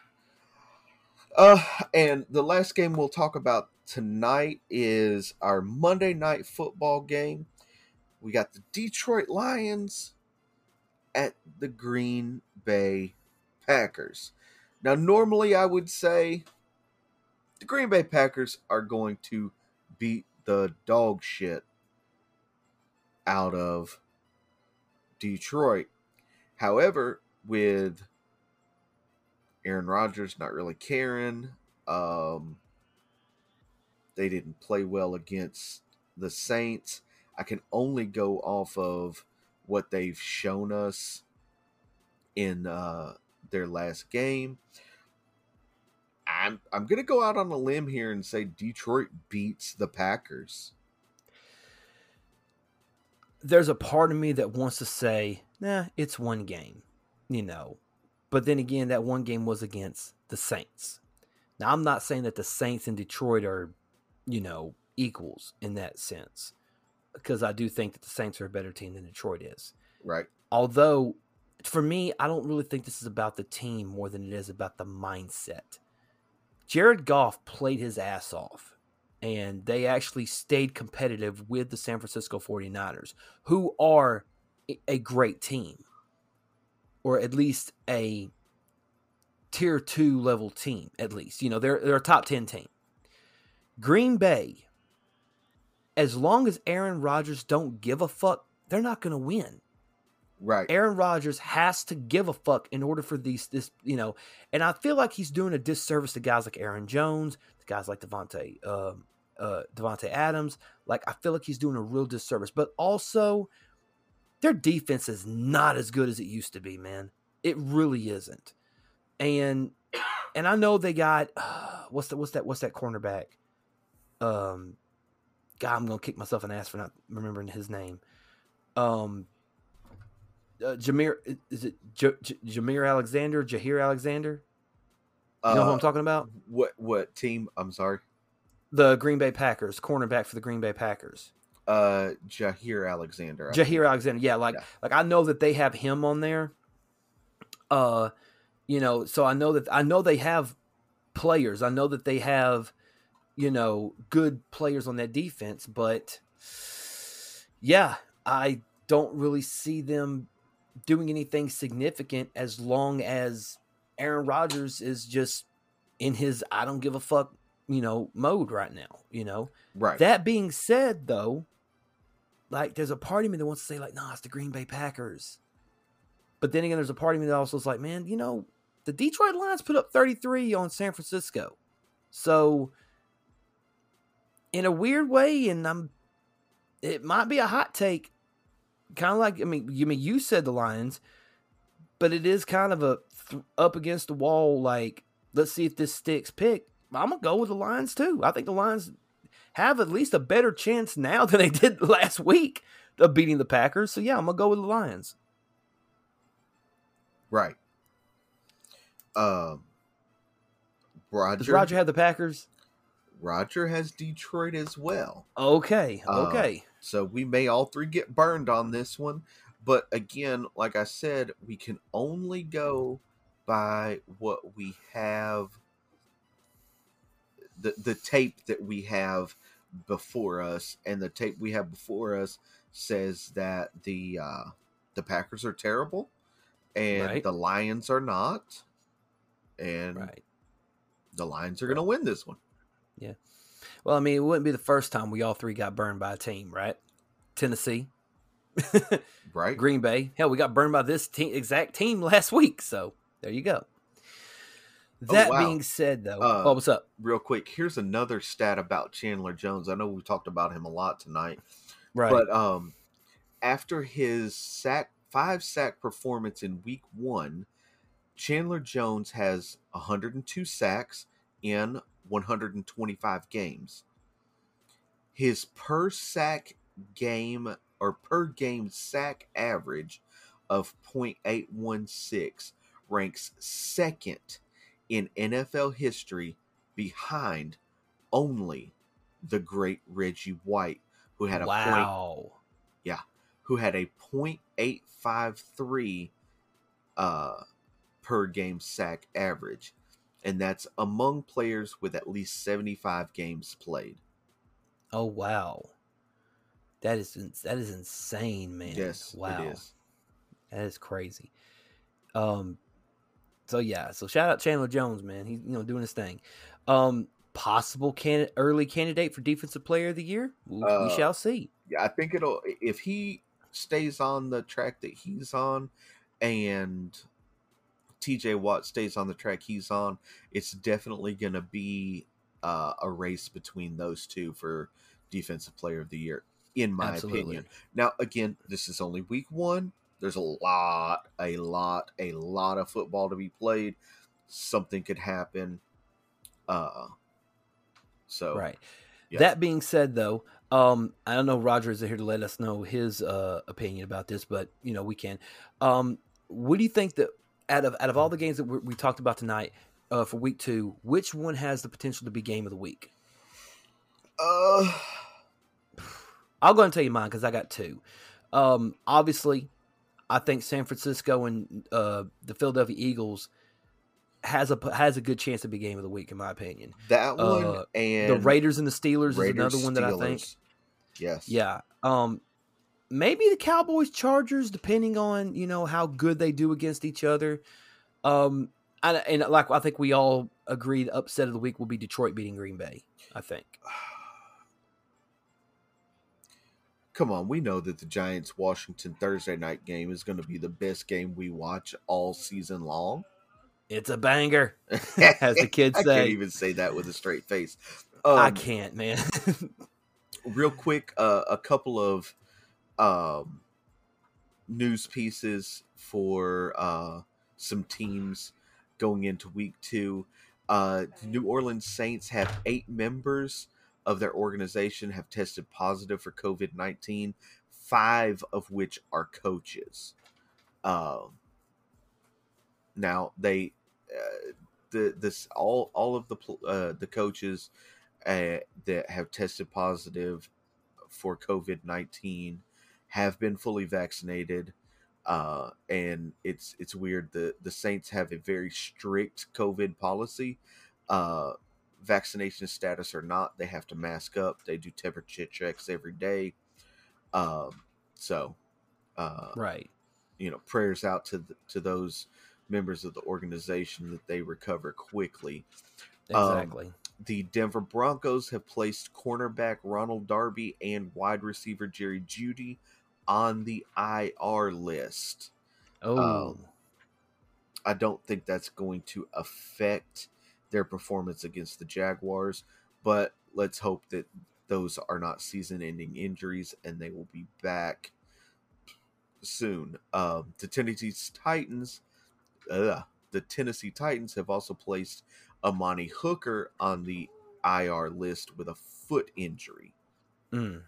Uh, and the last game we'll talk about tonight is our Monday night football game. We got the Detroit Lions at the Green Bay Packers. Now, normally I would say the Green Bay Packers are going to beat the dog shit out of Detroit. However, with Aaron Rodgers not really caring, um, they didn't play well against the Saints. I can only go off of what they've shown us in uh, their last game. I'm I'm gonna go out on a limb here and say Detroit beats the Packers. There's a part of me that wants to say, nah, it's one game, you know. But then again, that one game was against the Saints. Now I'm not saying that the Saints and Detroit are, you know, equals in that sense. Because I do think that the Saints are a better team than Detroit is. Right. Although for me, I don't really think this is about the team more than it is about the mindset. Jared Goff played his ass off, and they actually stayed competitive with the San Francisco 49ers, who are a great team, or at least a tier two level team at least. You know, they're they're a top ten team. Green Bay, as long as Aaron Rodgers don't give a fuck, they're not going to win. Right. Aaron Rodgers has to give a fuck in order for these this you know, and I feel like he's doing a disservice to guys like Aaron Jones, to guys like Davante, um, uh, Davante Adams. Like I feel like he's doing a real disservice, but also their defense is not as good as it used to be, man. It really isn't. And and I know they got uh, what's that what's that what's that cornerback? Um, God, I'm gonna kick myself in the ass for not remembering his name. Um, uh, Jameer is it J- J- Jameer Alexander, Jaire Alexander? You know Uh, who I'm talking about? What what team? I'm sorry. The Green Bay Packers, cornerback for the Green Bay Packers. Uh, Jaire Alexander. I Jaire Alexander. Yeah, like Yeah. like I know that they have him on there. Uh, you know, so I know that I know they have players. I know that they have, you know, good players on that defense, but yeah, I don't really see them doing anything significant as long as Aaron Rodgers is just in his I don't give a fuck, you know, mode right now, you know. Right. That being said, though, like there's a part of me that wants to say, like, nah, it's the Green Bay Packers. But then again, there's a part of me that also is like, man, you know, the Detroit Lions put up 33 on San Francisco. So in a weird way, and I'm it might be a hot take. Kind of like I mean, you mean you said the Lions, but it is kind of a th- up against the wall, like, let's see if this sticks pick. I'm gonna go with the Lions too. I think the Lions have at least a better chance now than they did last week of beating the Packers. So yeah, I'm gonna go with the Lions. right. Um. Roger. Does Roger have the Packers? Roger has Detroit as well. Okay, Uh, okay. So we may all three get burned on this one. But again, like I said, we can only go by what we have the the tape that we have before us and the tape we have before us says that the uh the Packers are terrible and Right. the Lions are not and right. the Lions are going to win this one. Yeah. Well, I mean, it wouldn't be the first time we all three got burned by a team, right? Tennessee, Right? Green Bay. Hell, we got burned by this team, exact team last week. So there you go. That wow. being said, though, Uh, oh, what's up? Real quick, here's another stat about Chandler Jones. I know we talked about him a lot tonight. Right. But um, after his sack five sack performance in week one, Chandler Jones has 102 sacks in 125 games. His per sack game or per game sack average of 0.816 ranks second in NFL history behind only the great Reggie White, who had a point wow. who had a .853 uh, per game sack average, and that's among players with at least 75 games played. Oh wow. that is that is insane, man. Yes, Wow. it is. That is crazy. Um so yeah, so shout out Chandler Jones, man. He's you know doing his thing. Um possible can early candidate for defensive player of the year? We, we Uh, shall see. Yeah, I think it'll if he stays on the track that he's on, and TJ Watt stays on the track he's on, it's definitely going to be uh, a race between those two for defensive player of the year, in my Absolutely. opinion. Now, again, this is only week one. There's a lot, a lot, a lot of football to be played. Something could happen. Uh, so Right. yeah. That being said, though, um, I don't know Roger is here to let us know his uh, opinion about this, but you know we can. Um, what do you think that out of out of all the games that we, we talked about tonight uh, for week two, which one has the potential to be game of the week? uh, I'll go and tell you mine because I got two. Um, obviously, I think San Francisco and uh, the Philadelphia Eagles has a has a good chance to be game of the week, in my opinion. that one Uh, and the Raiders and the Steelers Raiders, is another one that I think. Yes. Yeah. Um maybe the Cowboys Chargers depending on, you know, how good they do against each other. Um I, and like I think we all agree the upset of the week will be Detroit beating Green Bay. I think. Come on, we know that the Giants Washington Thursday night game is going to be the best game we watch all season long. It's a banger, as the kids I say. I can't even say that with a straight face. I Um, can't, man. real quick, uh, a couple of um, news pieces for uh, some teams going into week two. Uh, the New Orleans Saints have eight members of their organization have tested positive for COVID 19, five of which are coaches. Um, now, they. Uh, the this all all of the uh, the coaches uh, that have tested positive for COVID nineteen have been fully vaccinated, uh, and it's it's weird. the The Saints have a very strict COVID policy. Uh, vaccination status or not, they have to mask up. They do temperature checks every day. Um, so, uh, right. you know, prayers out to the, to those members of the organization that they recover quickly um, Exactly. the Denver Broncos have placed cornerback Ronald Darby and wide receiver Jerry Jeudy on the IR list. oh, um, I don't think that's going to affect their performance against the Jaguars, but let's hope that those are not season ending injuries and they will be back soon. Um, the Tennessee Titans, ugh, the Tennessee Titans have also placed Amani Hooker on the IR list with a foot injury. mm.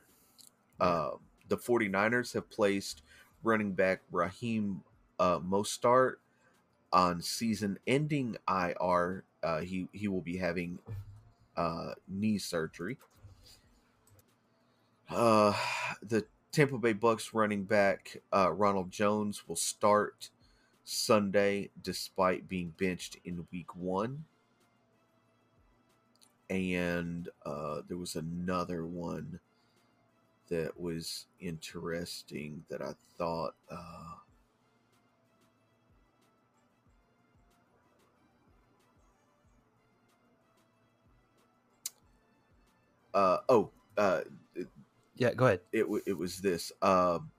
Uh, the 49ers have placed running back Raheem uh, Mostert on season ending IR. Uh, he, he will be having uh, knee surgery. Uh, the Tampa Bay Bucks running back uh, Ronald Jones will start Sunday despite being benched in week one. And uh, there was another one that was interesting that I thought. Uh, oh, uh, yeah. Go ahead. it, it was this. Um,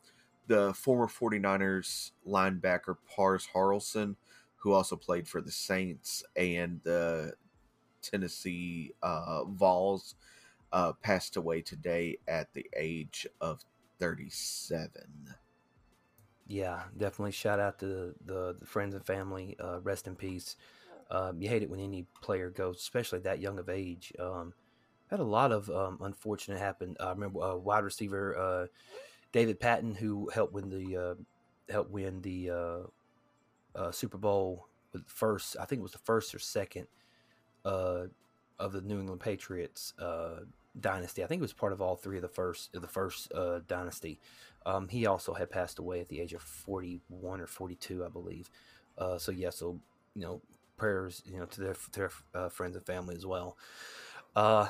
the former 49ers linebacker Parys Haralson, who also played for the Saints and the Tennessee uh, Vols, uh, passed away today at the age of 37. Yeah, definitely. Shout out to the, the, the friends and family. Uh, rest in peace. Um, you hate it when any player goes, especially that young of age. Um, had a lot of um, unfortunate happen. I remember uh, wide receiver uh, David Patten, who helped win the uh, helped win the uh, uh, Super Bowl with first. I think it was the first or second uh, of the New England Patriots uh, dynasty. I think it was part of all three of the first of the first uh, dynasty. Um, he also had passed away at the age of 41 or 42, I believe. Uh, so yeah, so you know, prayers, you know, to their to their friends and family as well. Uh,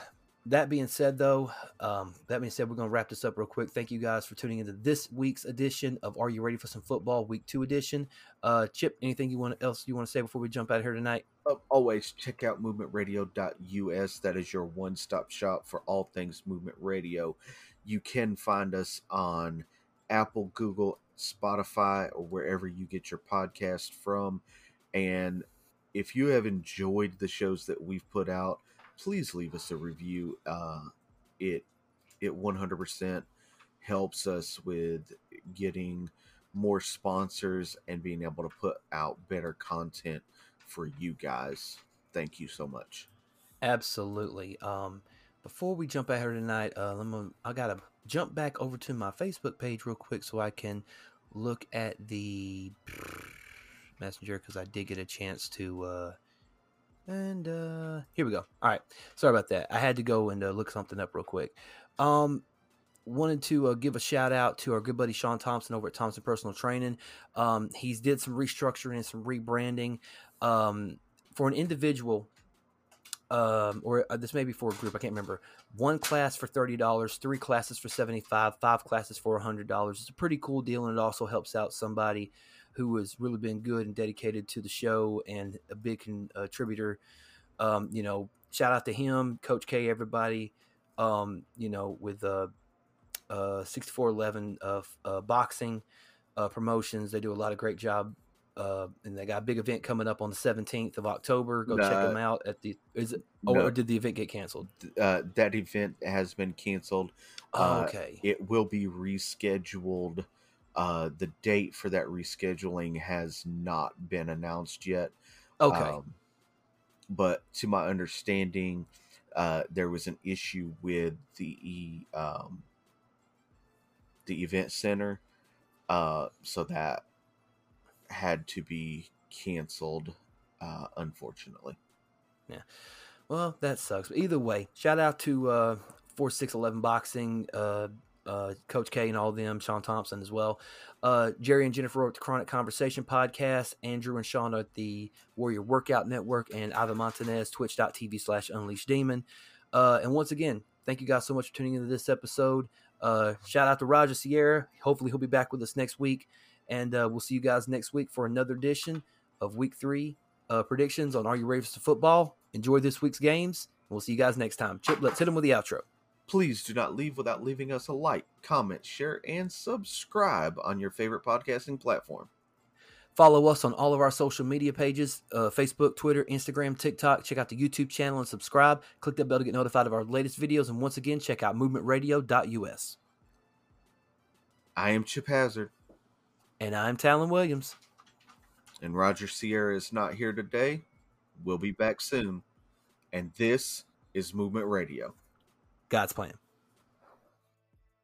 that being said, though, um, that being said, we're going to wrap this up real quick. Thank you guys for tuning into this week's edition of Are You Ready for Some Football, Week Two edition. Uh, Chip, anything you want else you want to say before we jump out of here tonight? Uh, always check out movementradio.us. That is your one stop shop for all things movement radio. You can find us on Apple, Google, Spotify, or wherever you get your podcast from. And if you have enjoyed the shows that we've put out, please leave us a review. Uh, it it 100% helps us with getting more sponsors and being able to put out better content for you guys. Thank you so much. Absolutely. Um, before we jump out here tonight, uh, let me, I gotta jump back over to my Facebook page real quick so I can look at the messenger because I did get a chance to. Uh, and uh, here we go. All right, sorry about that. I had to go and uh, look something up real quick. Um, wanted to uh, give a shout out to our good buddy Sean Thompson over at Thompson Personal Training. Um, he's did some restructuring and some rebranding. Um, for an individual, um, or uh, this may be for a group, I can't remember. One class for thirty dollars, three classes for seventy five, five classes for hundred dollars. It's a pretty cool deal, and it also helps out somebody who has really been good and dedicated to the show and a big contributor. Um, you know, shout out to him, Coach K, everybody. Um, you know, with uh, uh, 6411 of uh, boxing uh, promotions, they do a lot of great job. Uh, and they got a big event coming up on the 17th of October. Go check them out at the. Is it? Or, no. did the event get canceled? Uh, that event has been canceled. Oh, okay. It will be rescheduled. Uh, the date for that rescheduling has not been announced yet. Okay. Um, but to my understanding, uh, there was an issue with the um, the event center, uh, so that had to be canceled. Uh, unfortunately. Yeah. Well, that sucks. But either way, shout out to uh, four six eleven boxing. Uh, uh, Coach K and all of them, Sean Thompson as well. Uh, Jerry and Jennifer at the Chronic Conversation podcast, Andrew and Sean at the Warrior Workout Network, and Ivan Montanez, twitch.tv slash unleashed demon. Uh, and once again, thank you guys so much for tuning into this episode. Uh, shout out to Roger Sierra. Hopefully, he'll be back with us next week. And uh, we'll see you guys next week for another edition of week three uh, predictions on Are You Ready for Football. Enjoy this week's games. We'll see you guys next time. Chip, let's hit them with the outro. Please do not leave without leaving us a like, comment, share, and subscribe on your favorite podcasting platform. Follow us on all of our social media pages uh, Facebook, Twitter, Instagram, TikTok. Check out the YouTube channel and subscribe. Click that bell to get notified of our latest videos. And once again, check out movementradio.us. I am Chip Hazard. And I'm Talon Williams. And Roger Sierra is not here today. We'll be back soon. And this is Movement Radio. God's plan.